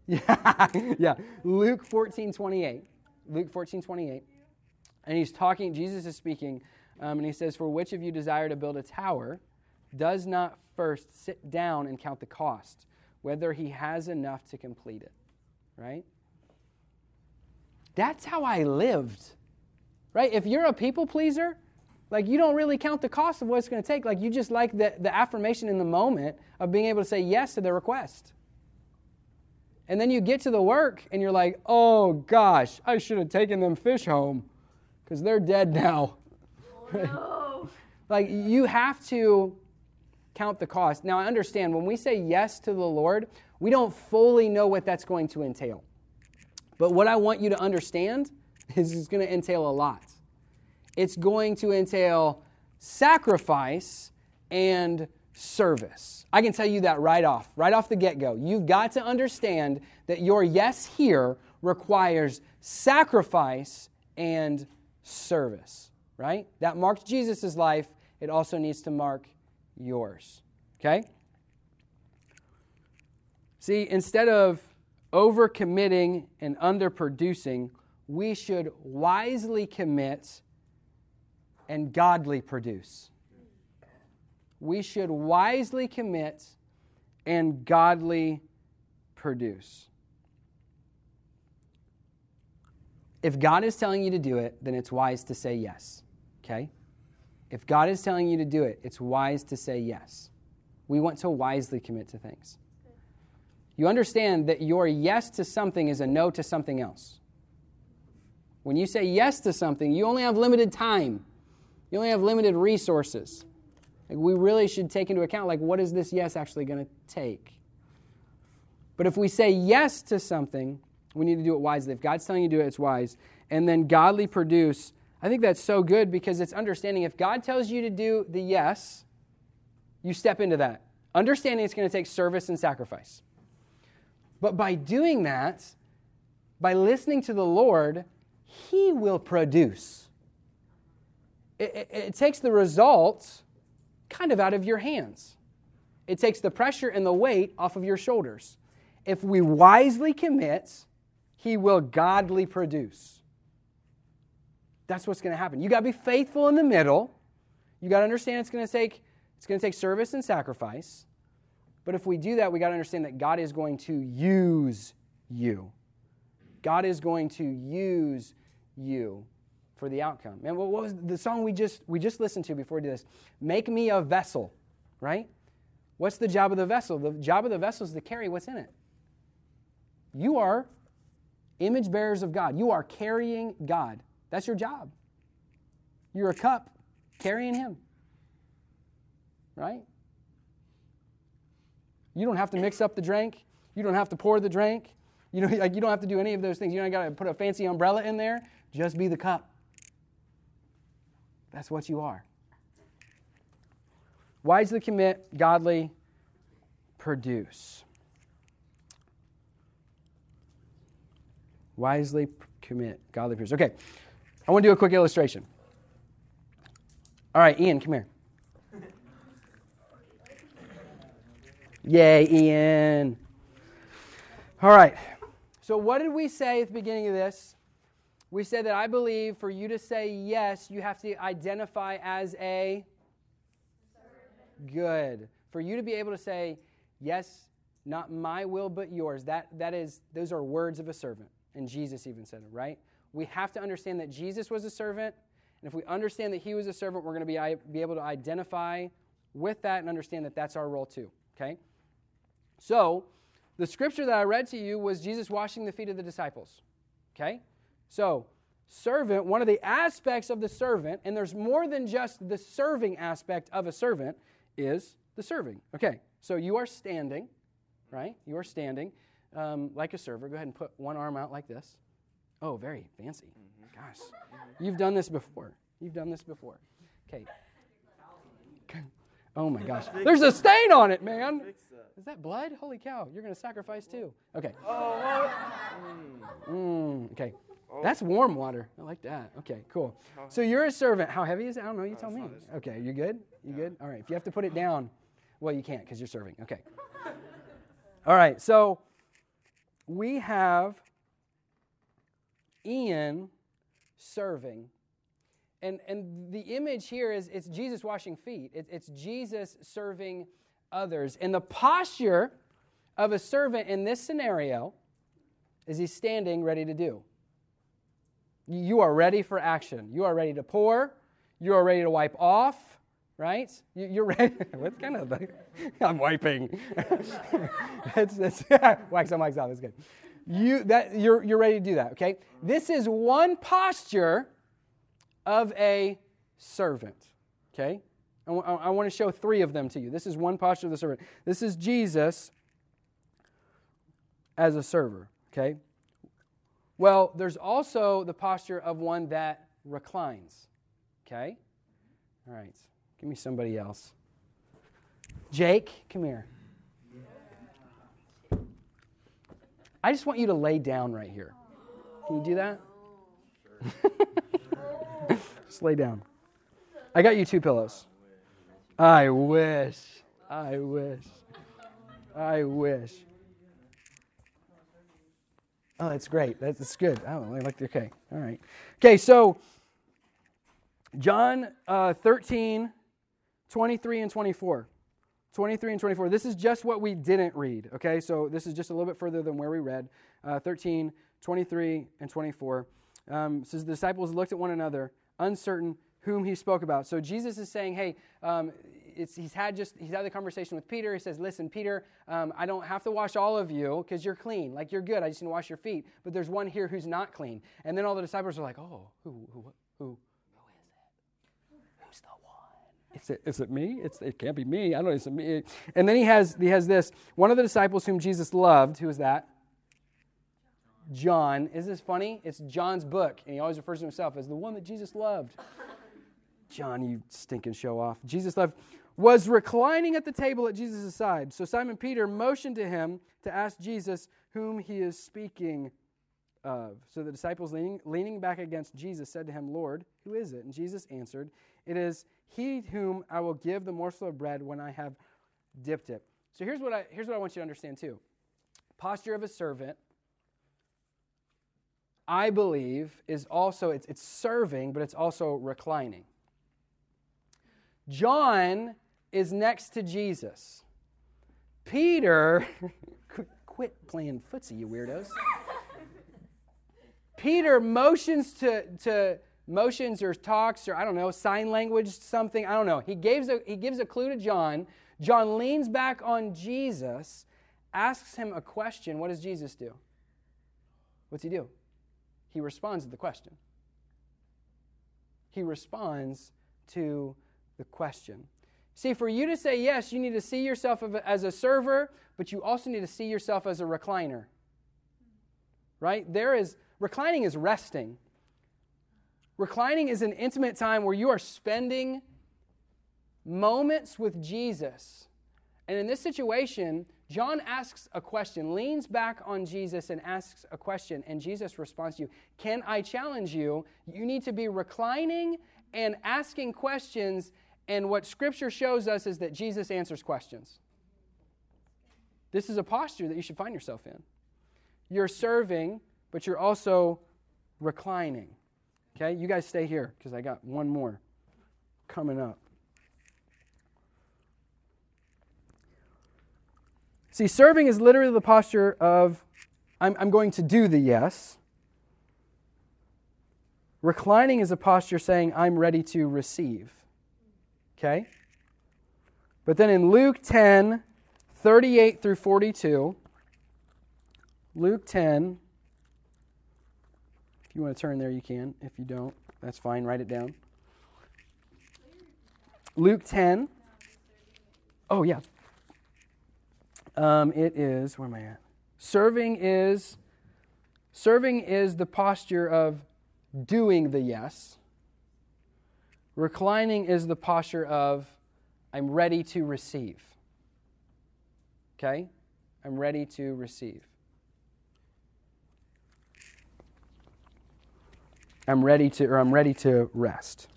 Yeah, yeah. Luke 14 28. Luke 14 28. And he's talking, Jesus is speaking um, and he says, For which of you desire to build a tower does not first sit down and count the cost, whether he has enough to complete it? Right? That's how I lived. Right? If you're a people pleaser, Like you don't really count the cost of what it's going to take. Like you just like the, the affirmation in the moment of being able to say yes to the request. And then you get to the work and you're like, oh gosh, I should have taken them fish home because they're dead now. Oh, no. Like you have to count the cost. Now I understand when we say yes to the Lord, we don't fully know what that's going to entail. But what I want you to understand is it's going to entail a lot. It's going to entail sacrifice and service. I can tell you that right off, right off the get go. You've got to understand that your yes here requires sacrifice and service, right? That marked Jesus' life. It also needs to mark yours, okay? See, instead of overcommitting and underproducing, we should wisely commit and godly produce. We should wisely commit and godly produce. If God is telling you to do it, then it's wise to say yes. Okay? If God is telling you to do it, it's wise to say yes. We want to wisely commit to things. You understand that your yes to something is a no to something else. When you say yes to something, you only have limited time. You only have limited resources. Like we really should take into account like what is this yes actually going to take? But if we say yes to something, we need to do it wisely. If God's telling you to do it, it's wise. And then godly produce. I think that's so good because it's understanding if God tells you to do the yes, you step into that. Understanding it's going to take service and sacrifice. But by doing that, by listening to the Lord, He will produce. It, it, it, takes the results kind of out of your hands, it takes the pressure and the weight off of your shoulders. If we wisely commit, He will godly produce. That's what's going to happen. You got to be faithful in the middle. You got to understand it's going to take it's going to take service and sacrifice. But if we do that, we got to understand that God is going to use you. God is going to use you for the outcome. And what was the song we just we just listened to before we did this? Make me a vessel, right? What's the job of the vessel? The job of the vessel is to carry what's in it. You are image bearers of God. You are carrying God. That's your job. You're a cup carrying Him, right? You don't have to mix up the drink. You don't have to pour the drink. You know, like you don't have to do any of those things. You don't got to put a fancy umbrella in there. Just be the cup. That's what you are. Wisely commit, godly produce. Wisely commit, godly produce. Okay, I want to do a quick illustration. All right, Ian, come here. Yay, Ian. All right. So, what did we say at the beginning of this? We said that I believe for you to say yes, you have to identify as a good. For you to be able to say, yes, not my will but yours, that, that is, those are words of a servant. And Jesus even said it, right? We have to understand that Jesus was a servant. And if we understand that he was a servant, we're going to be, be able to identify with that and understand that that's our role too, okay? So, the scripture that I read to you was Jesus washing the feet of the disciples. Okay? So, servant, one of the aspects of the servant, and there's more than just the serving aspect of a servant, is the serving. Okay, so you are standing, right? You are standing um, like a server. Go ahead and put one arm out like this. Oh, very fancy. Gosh, you've done this before. You've done this before. Okay. Oh my gosh. There's a stain on it, man. Is that blood? Holy cow. You're going to sacrifice too. Okay. Oh, Mm, okay. That's warm water. I like that. Okay, cool. So you're a servant. How heavy is it? I don't know. You tell me. Okay, you good? You good? All right. If you have to put it down, well, you can't because you're serving. Okay. All right. So we have Ian serving. And, and the image here is it's Jesus washing feet. It, it's Jesus serving others. And the posture of a servant in this scenario is he's standing ready to do. You are ready for action. You are ready to pour. You are ready to wipe off, right? You, you're ready. What's kind of the, I'm wiping. it's, it's wax on, wax off. It's good. You that you're you're ready to do that. Okay. This is one posture of a servant. Okay. I, w- I want to show three of them to you. This is one posture of the servant. This is Jesus as a server. Okay. Well, there's also the posture of one that reclines. Okay? All right. Give me somebody else. Jake, come here. I just want you to lay down right here. Can you do that? just lay down. I got you two pillows. I wish. I wish. I wish. Oh, that's great. That's, that's good. Oh, I like okay. All right. Okay, so John uh, 13, 23 and 24. 23 and 24. This is just what we didn't read, okay? So this is just a little bit further than where we read. Uh, 13, 23, and 24. Um, says the disciples looked at one another, uncertain whom he spoke about. So Jesus is saying, hey, um, he's had just he's had the conversation with Peter. He says, "Listen, Peter, um, I don't have to wash all of you because you're clean. Like you're good. I just need to wash your feet. But there's one here who's not clean." And then all the disciples are like, "Oh, who, who, who, is it, is it me? It's, it can't be me. I don't know. It's me. And then he has, he has this. One of the disciples whom Jesus loved, who is that? John. Is this funny? It's John's book, and he always refers to himself as the one that Jesus loved. John, you stinking show off. Jesus loved, was reclining at the table at Jesus' side. So Simon Peter motioned to him to ask Jesus whom he is speaking of. So the disciples, leaning, leaning back against Jesus, said to him, Lord, who is it? And Jesus answered, It is he whom I will give the morsel of bread when I have dipped it. So here's what I, here's what I want you to understand too posture of a servant. I believe is also it's, it's serving, but it's also reclining. John is next to Jesus. Peter, quit playing footsie, you weirdos. Peter motions to, to motions or talks or I don't know, sign language, something, I don't know. He gives a, he gives a clue to John. John leans back on Jesus, asks him a question. What does Jesus do? What's he do? He responds to the question. He responds to the question. See, for you to say yes, you need to see yourself as a server, but you also need to see yourself as a recliner. Right? There is reclining is resting. Reclining is an intimate time where you are spending moments with Jesus. And in this situation, John asks a question, leans back on Jesus and asks a question, and Jesus responds to you Can I challenge you? You need to be reclining and asking questions, and what Scripture shows us is that Jesus answers questions. This is a posture that you should find yourself in. You're serving, but you're also reclining. Okay, you guys stay here because I got one more coming up. See, serving is literally the posture of I'm, I'm going to do the yes. Reclining is a posture saying I'm ready to receive. Okay? But then in Luke 10, 38 through 42, Luke 10, if you want to turn there, you can. If you don't, that's fine. Write it down. Luke 10. Oh, yeah. Um, it is, where am I at? Serving is serving is the posture of doing the yes. Reclining is the posture of I'm ready to receive. Okay? I'm ready to receive. I'm ready to, or I'm ready to rest.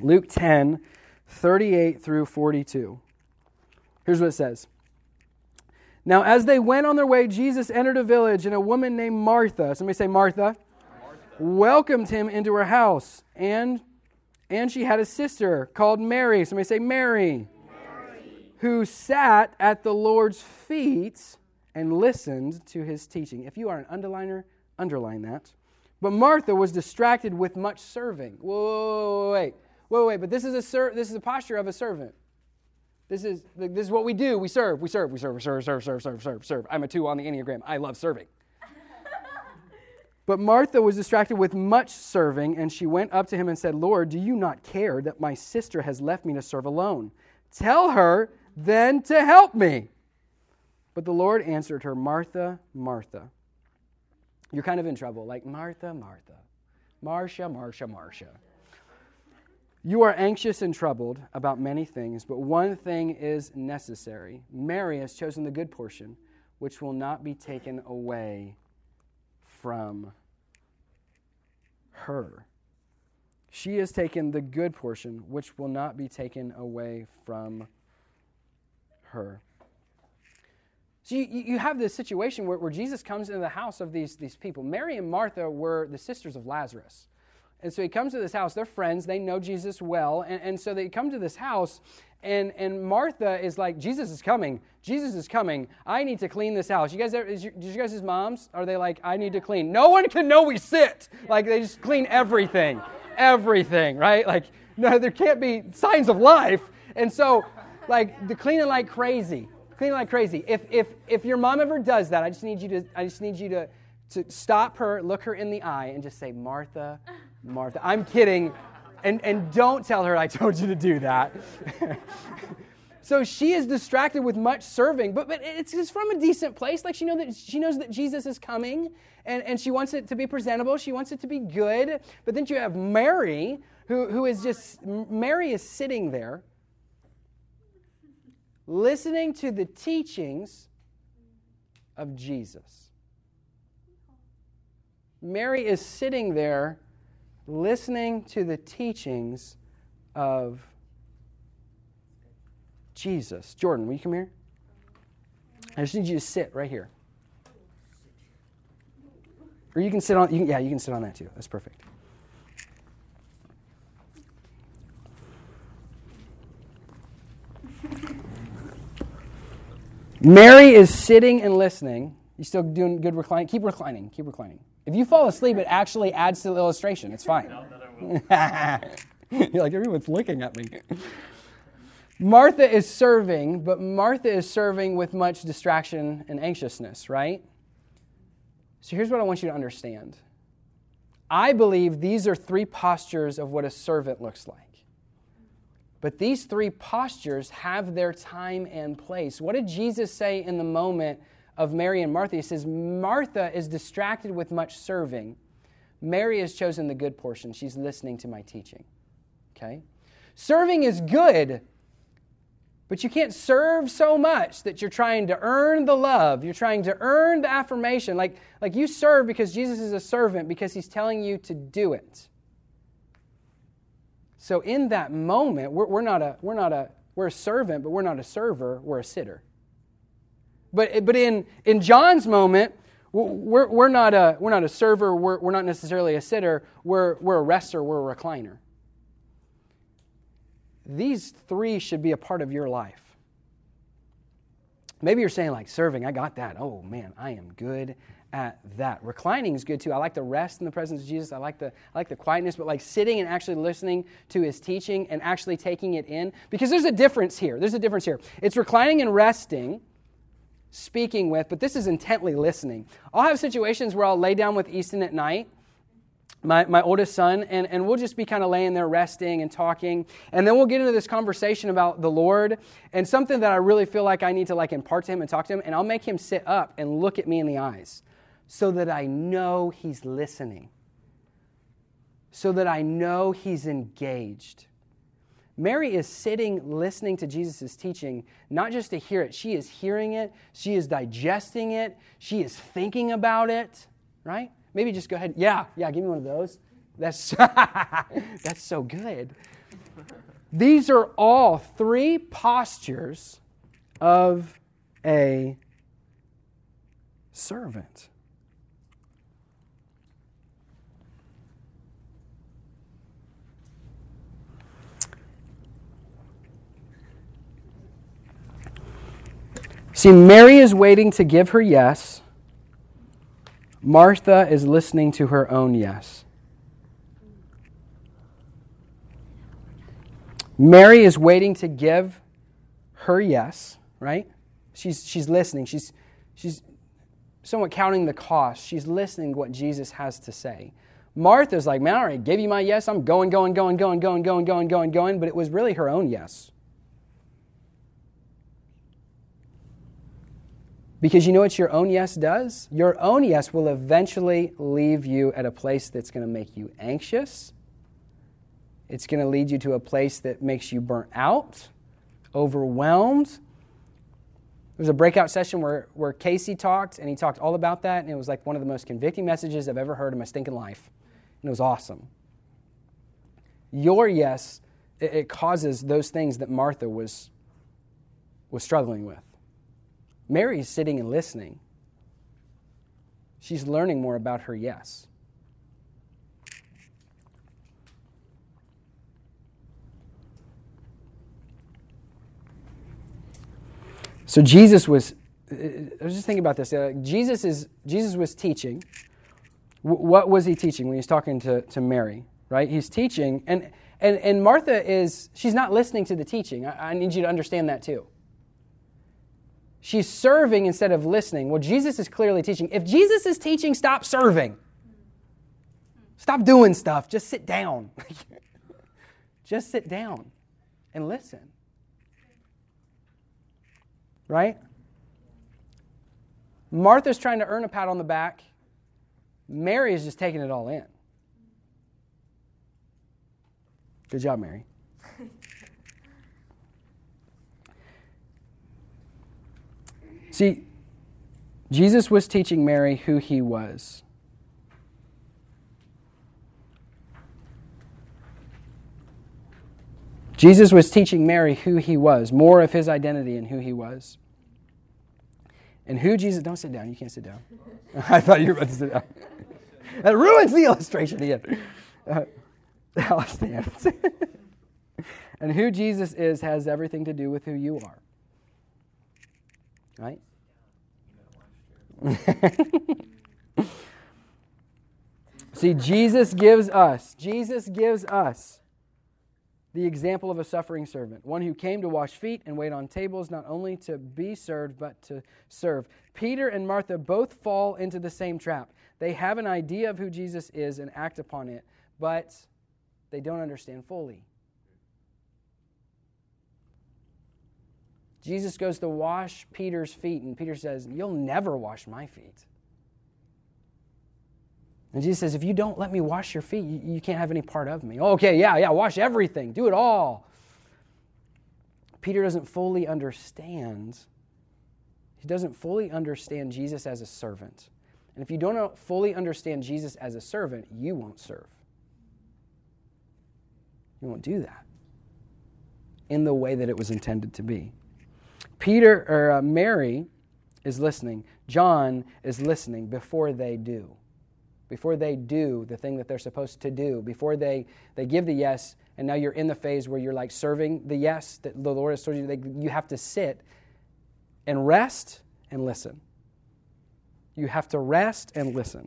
Luke 10, 38 through 42. Here's what it says. Now, as they went on their way, Jesus entered a village, and a woman named Martha, somebody say Martha, Martha. welcomed him into her house. And, and she had a sister called Mary, somebody say Mary, Mary, who sat at the Lord's feet and listened to his teaching. If you are an underliner, underline that. But Martha was distracted with much serving. Whoa, wait, wait, wait. But this is a ser- this is a posture of a servant. This is this is what we do. We serve. We serve. We serve. We serve. Serve. Serve. Serve. Serve. Serve. I'm a two on the enneagram. I love serving. But Martha was distracted with much serving, and she went up to him and said, Lord, do you not care that my sister has left me to serve alone? Tell her then to help me. But the Lord answered her, Martha, Martha. You're kind of in trouble, like Martha, Martha. Marcia, Marcia, Marcia. You are anxious and troubled about many things, but one thing is necessary. Mary has chosen the good portion, which will not be taken away from her. She has taken the good portion, which will not be taken away from her. So you, you have this situation where, where Jesus comes into the house of these, these people. Mary and Martha were the sisters of Lazarus. And so he comes to this house. They're friends. They know Jesus well. And, and so they come to this house, and, and Martha is like, Jesus is coming. Jesus is coming. I need to clean this house. You guys, is your, did you guys' his moms, are they like, I need to clean? No one can know we sit. Like, they just clean everything. Everything, right? Like, no, there can't be signs of life. And so, like, the cleaning like crazy. Cleaning like crazy. If, if, if your mom ever does that, I just need you to, I just need you to, to stop her, look her in the eye, and just say, Martha, Martha. I'm kidding. And, and don't tell her I told you to do that. so she is distracted with much serving, but, but it's just from a decent place. Like she, know that, she knows that Jesus is coming, and, and she wants it to be presentable. She wants it to be good. But then you have Mary, who, who is just, Mary is sitting there listening to the teachings of Jesus. Mary is sitting there listening to the teachings of Jesus. Jordan, will you come here? I just need you to sit right here. Or you can sit on, you can, yeah, you can sit on that too. That's perfect. Mary is sitting and listening. You still doing good reclining? Keep reclining. Keep reclining. If you fall asleep, it actually adds to the illustration. It's fine. You're like, everyone's looking at me. Martha is serving, but Martha is serving with much distraction and anxiousness, right? So here's what I want you to understand. I believe these are three postures of what a servant looks like. But these three postures have their time and place. What did Jesus say in the moment of Mary and Martha? He says, Martha is distracted with much serving. Mary has chosen the good portion. She's listening to my teaching. Okay? Serving is good, but you can't serve so much that you're trying to earn the love. You're trying to earn the affirmation. Like, like you serve because Jesus is a servant, because he's telling you to do it. So in that moment, we're, we're, not a, we're not a, we're a servant, but we're not a server, we're a sitter. But, but in, in John's moment, we're, we're, not a, we're not a server, we're, we're not necessarily a sitter, we're, we're a rester, we're a recliner. These three should be a part of your life. Maybe you're saying, like, serving, I got that. Oh, man, I am good at that. Reclining is good too. I like the rest in the presence of Jesus. I like the I like the quietness, but like sitting and actually listening to his teaching and actually taking it in because there's a difference here. There's a difference here. It's reclining and resting, speaking with, but this is intently listening. I'll have situations where I'll lay down with Easton at night. My, my oldest son, and, and we'll just be kind of laying there resting and talking. And then we'll get into this conversation about the Lord and something that I really feel like I need to like impart to him and talk to him. And I'll make him sit up and look at me in the eyes so that I know He's listening, so that I know He's engaged. Mary is sitting listening to Jesus' teaching, not just to hear it. She is hearing it, she is digesting it, she is thinking about it, right? Maybe just go ahead. Yeah, yeah, give me one of those. That's, that's so good. These are all three postures of a servant. See, Mary is waiting to give her yes. Martha is listening to her own yes. Mary is waiting to give her yes, right? She's, she's listening. She's, she's somewhat counting the cost. She's listening to what Jesus has to say. Martha's like, man, I already gave you my yes. I'm going, going, going, going, going, going, going, going, going. But it was really her own yes. Because you know what your own yes does? Your own yes will eventually leave you at a place that's going to make you anxious. It's going to lead you to a place that makes you burnt out, overwhelmed. There was a breakout session where, where Casey talked, and he talked all about that, and it was like one of the most convicting messages I've ever heard in my stinking life. And it was awesome. Your yes, it, it causes those things that Martha was, was struggling with. Mary's sitting and listening. She's learning more about her yes. So Jesus was, I was just thinking about this. Uh, Jesus, is, Jesus was teaching. W- what was he teaching when he's talking to, to Mary, right? He's teaching, and, and, and Martha is, she's not listening to the teaching. I, I need you to understand that too. She's serving instead of listening. Well, Jesus is clearly teaching. If Jesus is teaching, stop serving. Stop doing stuff. Just sit down. Just sit down and listen. Right? Martha's trying to earn a pat on the back. Mary is just taking it all in. Good job, Mary. See, Jesus was teaching Mary who he was. Jesus was teaching Mary who he was, more of his identity and who he was. And who Jesus, don't sit down, you can't sit down. I thought you were about to sit down. That ruins the illustration again. Uh, I'll stand. and who Jesus is has everything to do with who you are. Right? See, Jesus gives us, Jesus gives us the example of a suffering servant, one who came to wash feet and wait on tables, not only to be served, but to serve. Peter and Martha both fall into the same trap. They have an idea of who Jesus is and act upon it, but they don't understand fully. Jesus goes to wash Peter's feet, and Peter says, You'll never wash my feet. And Jesus says, If you don't let me wash your feet, you, you can't have any part of me. Oh, okay, yeah, yeah, wash everything, do it all. Peter doesn't fully understand. He doesn't fully understand Jesus as a servant. And if you don't fully understand Jesus as a servant, you won't serve. You won't do that in the way that it was intended to be. Peter or uh, Mary is listening. John is listening before they do. Before they do the thing that they're supposed to do, before they, they give the yes, and now you're in the phase where you're like serving the yes that the Lord has told you, they, you have to sit and rest and listen. You have to rest and listen.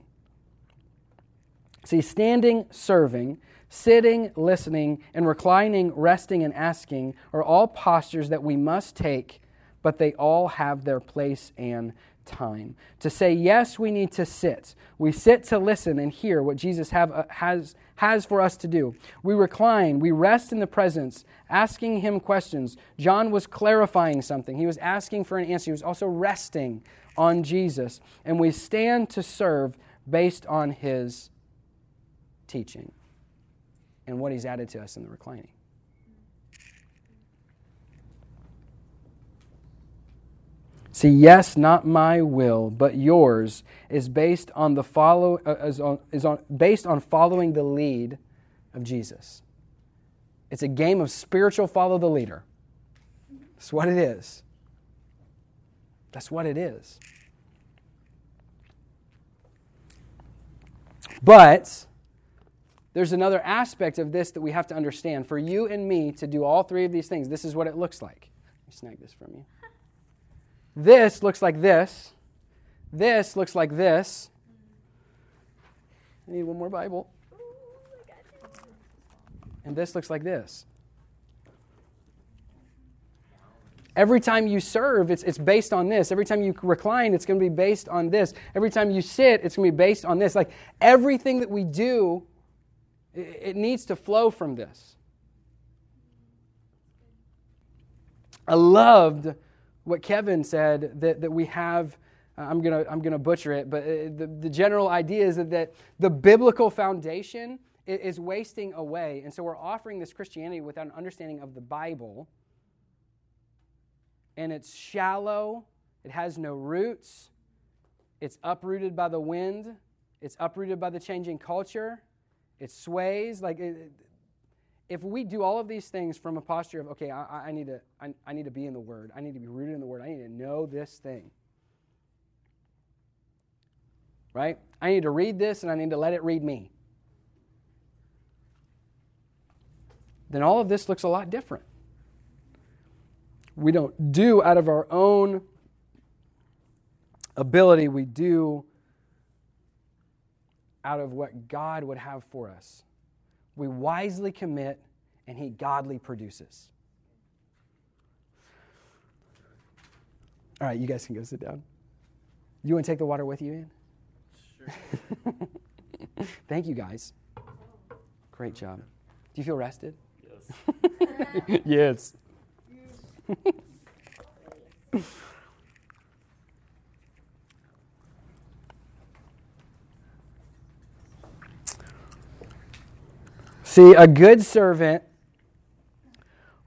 See, standing, serving, sitting, listening, and reclining, resting, and asking are all postures that we must take but they all have their place and time. To say yes, we need to sit. We sit to listen and hear what Jesus have, uh, has, has for us to do. We recline, we rest in the presence, asking him questions. John was clarifying something, he was asking for an answer, he was also resting on Jesus. And we stand to serve based on his teaching and what he's added to us in the reclining. See, yes, not my will, but yours is based on the follow uh, is on, is on based on following the lead of Jesus. It's a game of spiritual follow the leader. That's what it is. That's what it is. But there's another aspect of this that we have to understand. For you and me to do all three of these things, this is what it looks like. Let me snag this from you. This looks like this. This looks like this. I need one more Bible. And this looks like this. Every time you serve, it's, it's based on this. Every time you recline, it's going to be based on this. Every time you sit, it's going to be based on this. Like everything that we do, it, it needs to flow from this. I loved what Kevin said that, that we have. I'm going to I'm gonna butcher it, but uh, the, the general idea is that, that the biblical foundation is wasting away. And so we're offering this Christianity without an understanding of the Bible and it's shallow, it has no roots, it's uprooted by the wind, it's uprooted by the changing culture, it sways. Like, it, if we do all of these things from a posture of, okay, I, I need to, I, I need to be in the Word, I need to be rooted in the Word, I need to know this thing. Right? I need to read this and I need to let it read me. Then all of this looks a lot different. We don't do out of our own ability, we do out of what God would have for us. We wisely commit, and He godly produces. All right, you guys can go sit down. You want to take the water with you, Ian? Sure. Thank you, guys. Great job. Do you feel rested? Yes. yes. See, a good servant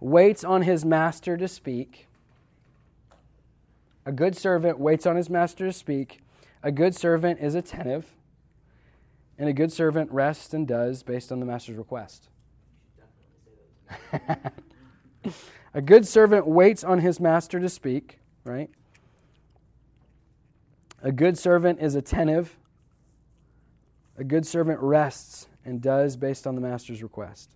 waits on his master to speak. A good servant waits on his master to speak. A good servant is attentive. And a good servant rests and does based on the master's request. A good servant waits on his master to speak, right? A good servant is attentive. A good servant rests and does based on the master's request.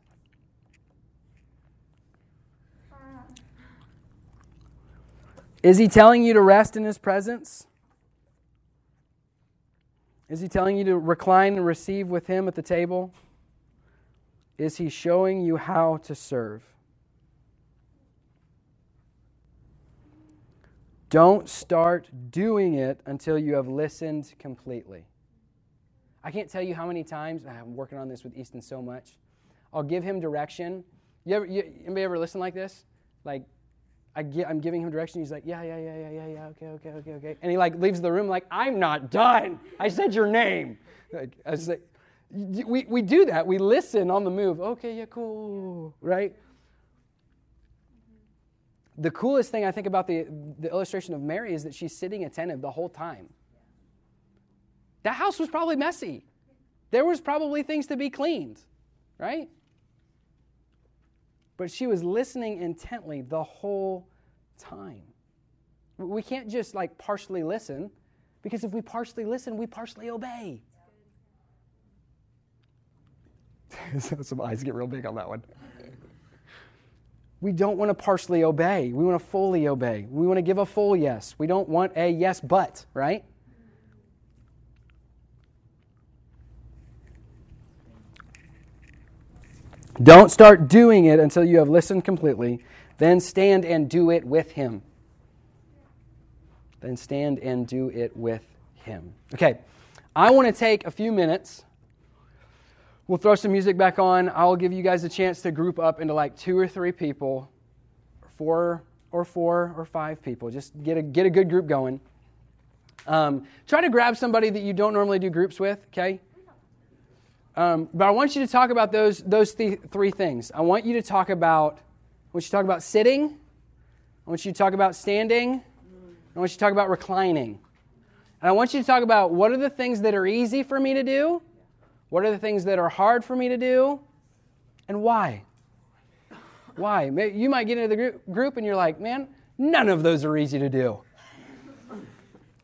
Is he telling you to rest in his presence? Is he telling you to recline and receive with him at the table? Is he showing you how to serve? Don't start doing it until you have listened completely. I can't tell you how many times, ah, I'm working on this with Easton so much. I'll give him direction. You ever, you, anybody ever listen like this? Like, I get, I'm giving him direction. He's like, yeah, yeah, yeah, yeah, yeah, yeah, okay, okay, okay, okay. And he like leaves the room like, I'm not done. I said your name. Like, I was like, we, we do that. We listen on the move. Okay, yeah, cool, right? the coolest thing I think about the, the illustration of Mary is that she's sitting attentive the whole time. That house was probably messy. There was probably things to be cleaned, right? But she was listening intently the whole time. We can't just like partially listen because if we partially listen, we partially obey. Some eyes get real big on that one we don't want to partially obey. We want to fully obey. We want to give a full yes. We don't want a yes, but, right? Don't start doing it until you have listened completely. Then stand and do it with Him. Then stand and do it with Him. Okay, I want to take a few minutes We'll throw some music back on. I'll give you guys a chance to group up into like two or three people, four or four or five people. Just get a, get a good group going. Um, try to grab somebody that you don't normally do groups with, okay? Um, but I want you to talk about those, those th- three things. I want you to talk about, I want you to talk about sitting. I want you to talk about standing. I want you to talk about reclining. And I want you to talk about what are the things that are easy for me to do what are the things that are hard for me to do? And why? Why? You might get into the group and you're like, man, none of those are easy to do.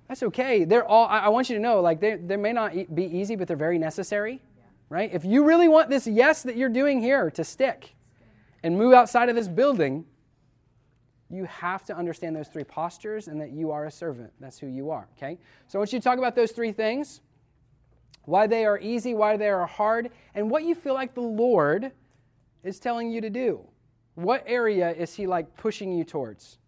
That's okay. They're all, I want you to know, like, they, they may not be easy, but they're very necessary, right? If you really want this yes that you're doing here to stick and move outside of this building, you have to understand those three postures and that you are a servant. That's who you are, okay? So I want you to talk about those three things. why they are easy, why they are hard, and what you feel like the Lord is telling you to do. What area is He like pushing you towards?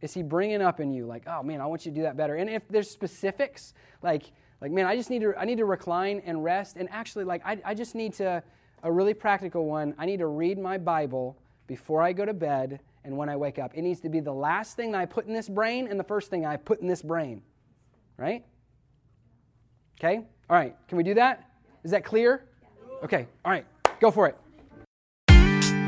Is He bringing up in you like, oh man, I want you to do that better? And if there's specifics, like, like man, I just need to, I need to recline and rest, and actually, like, I, I just need to, a really practical one, I need to read my Bible before I go to bed and when I wake up. It needs to be the last thing that I put in this brain and the first thing I put in this brain. Right? Okay? All right. Can we do that? Is that clear? Okay. All right. Go for it.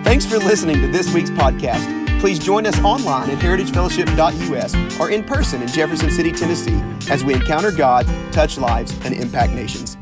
Thanks for listening to this week's podcast. Please join us online at heritagefellowship.us or in person in Jefferson City, Tennessee, as we encounter God, touch lives, and impact nations.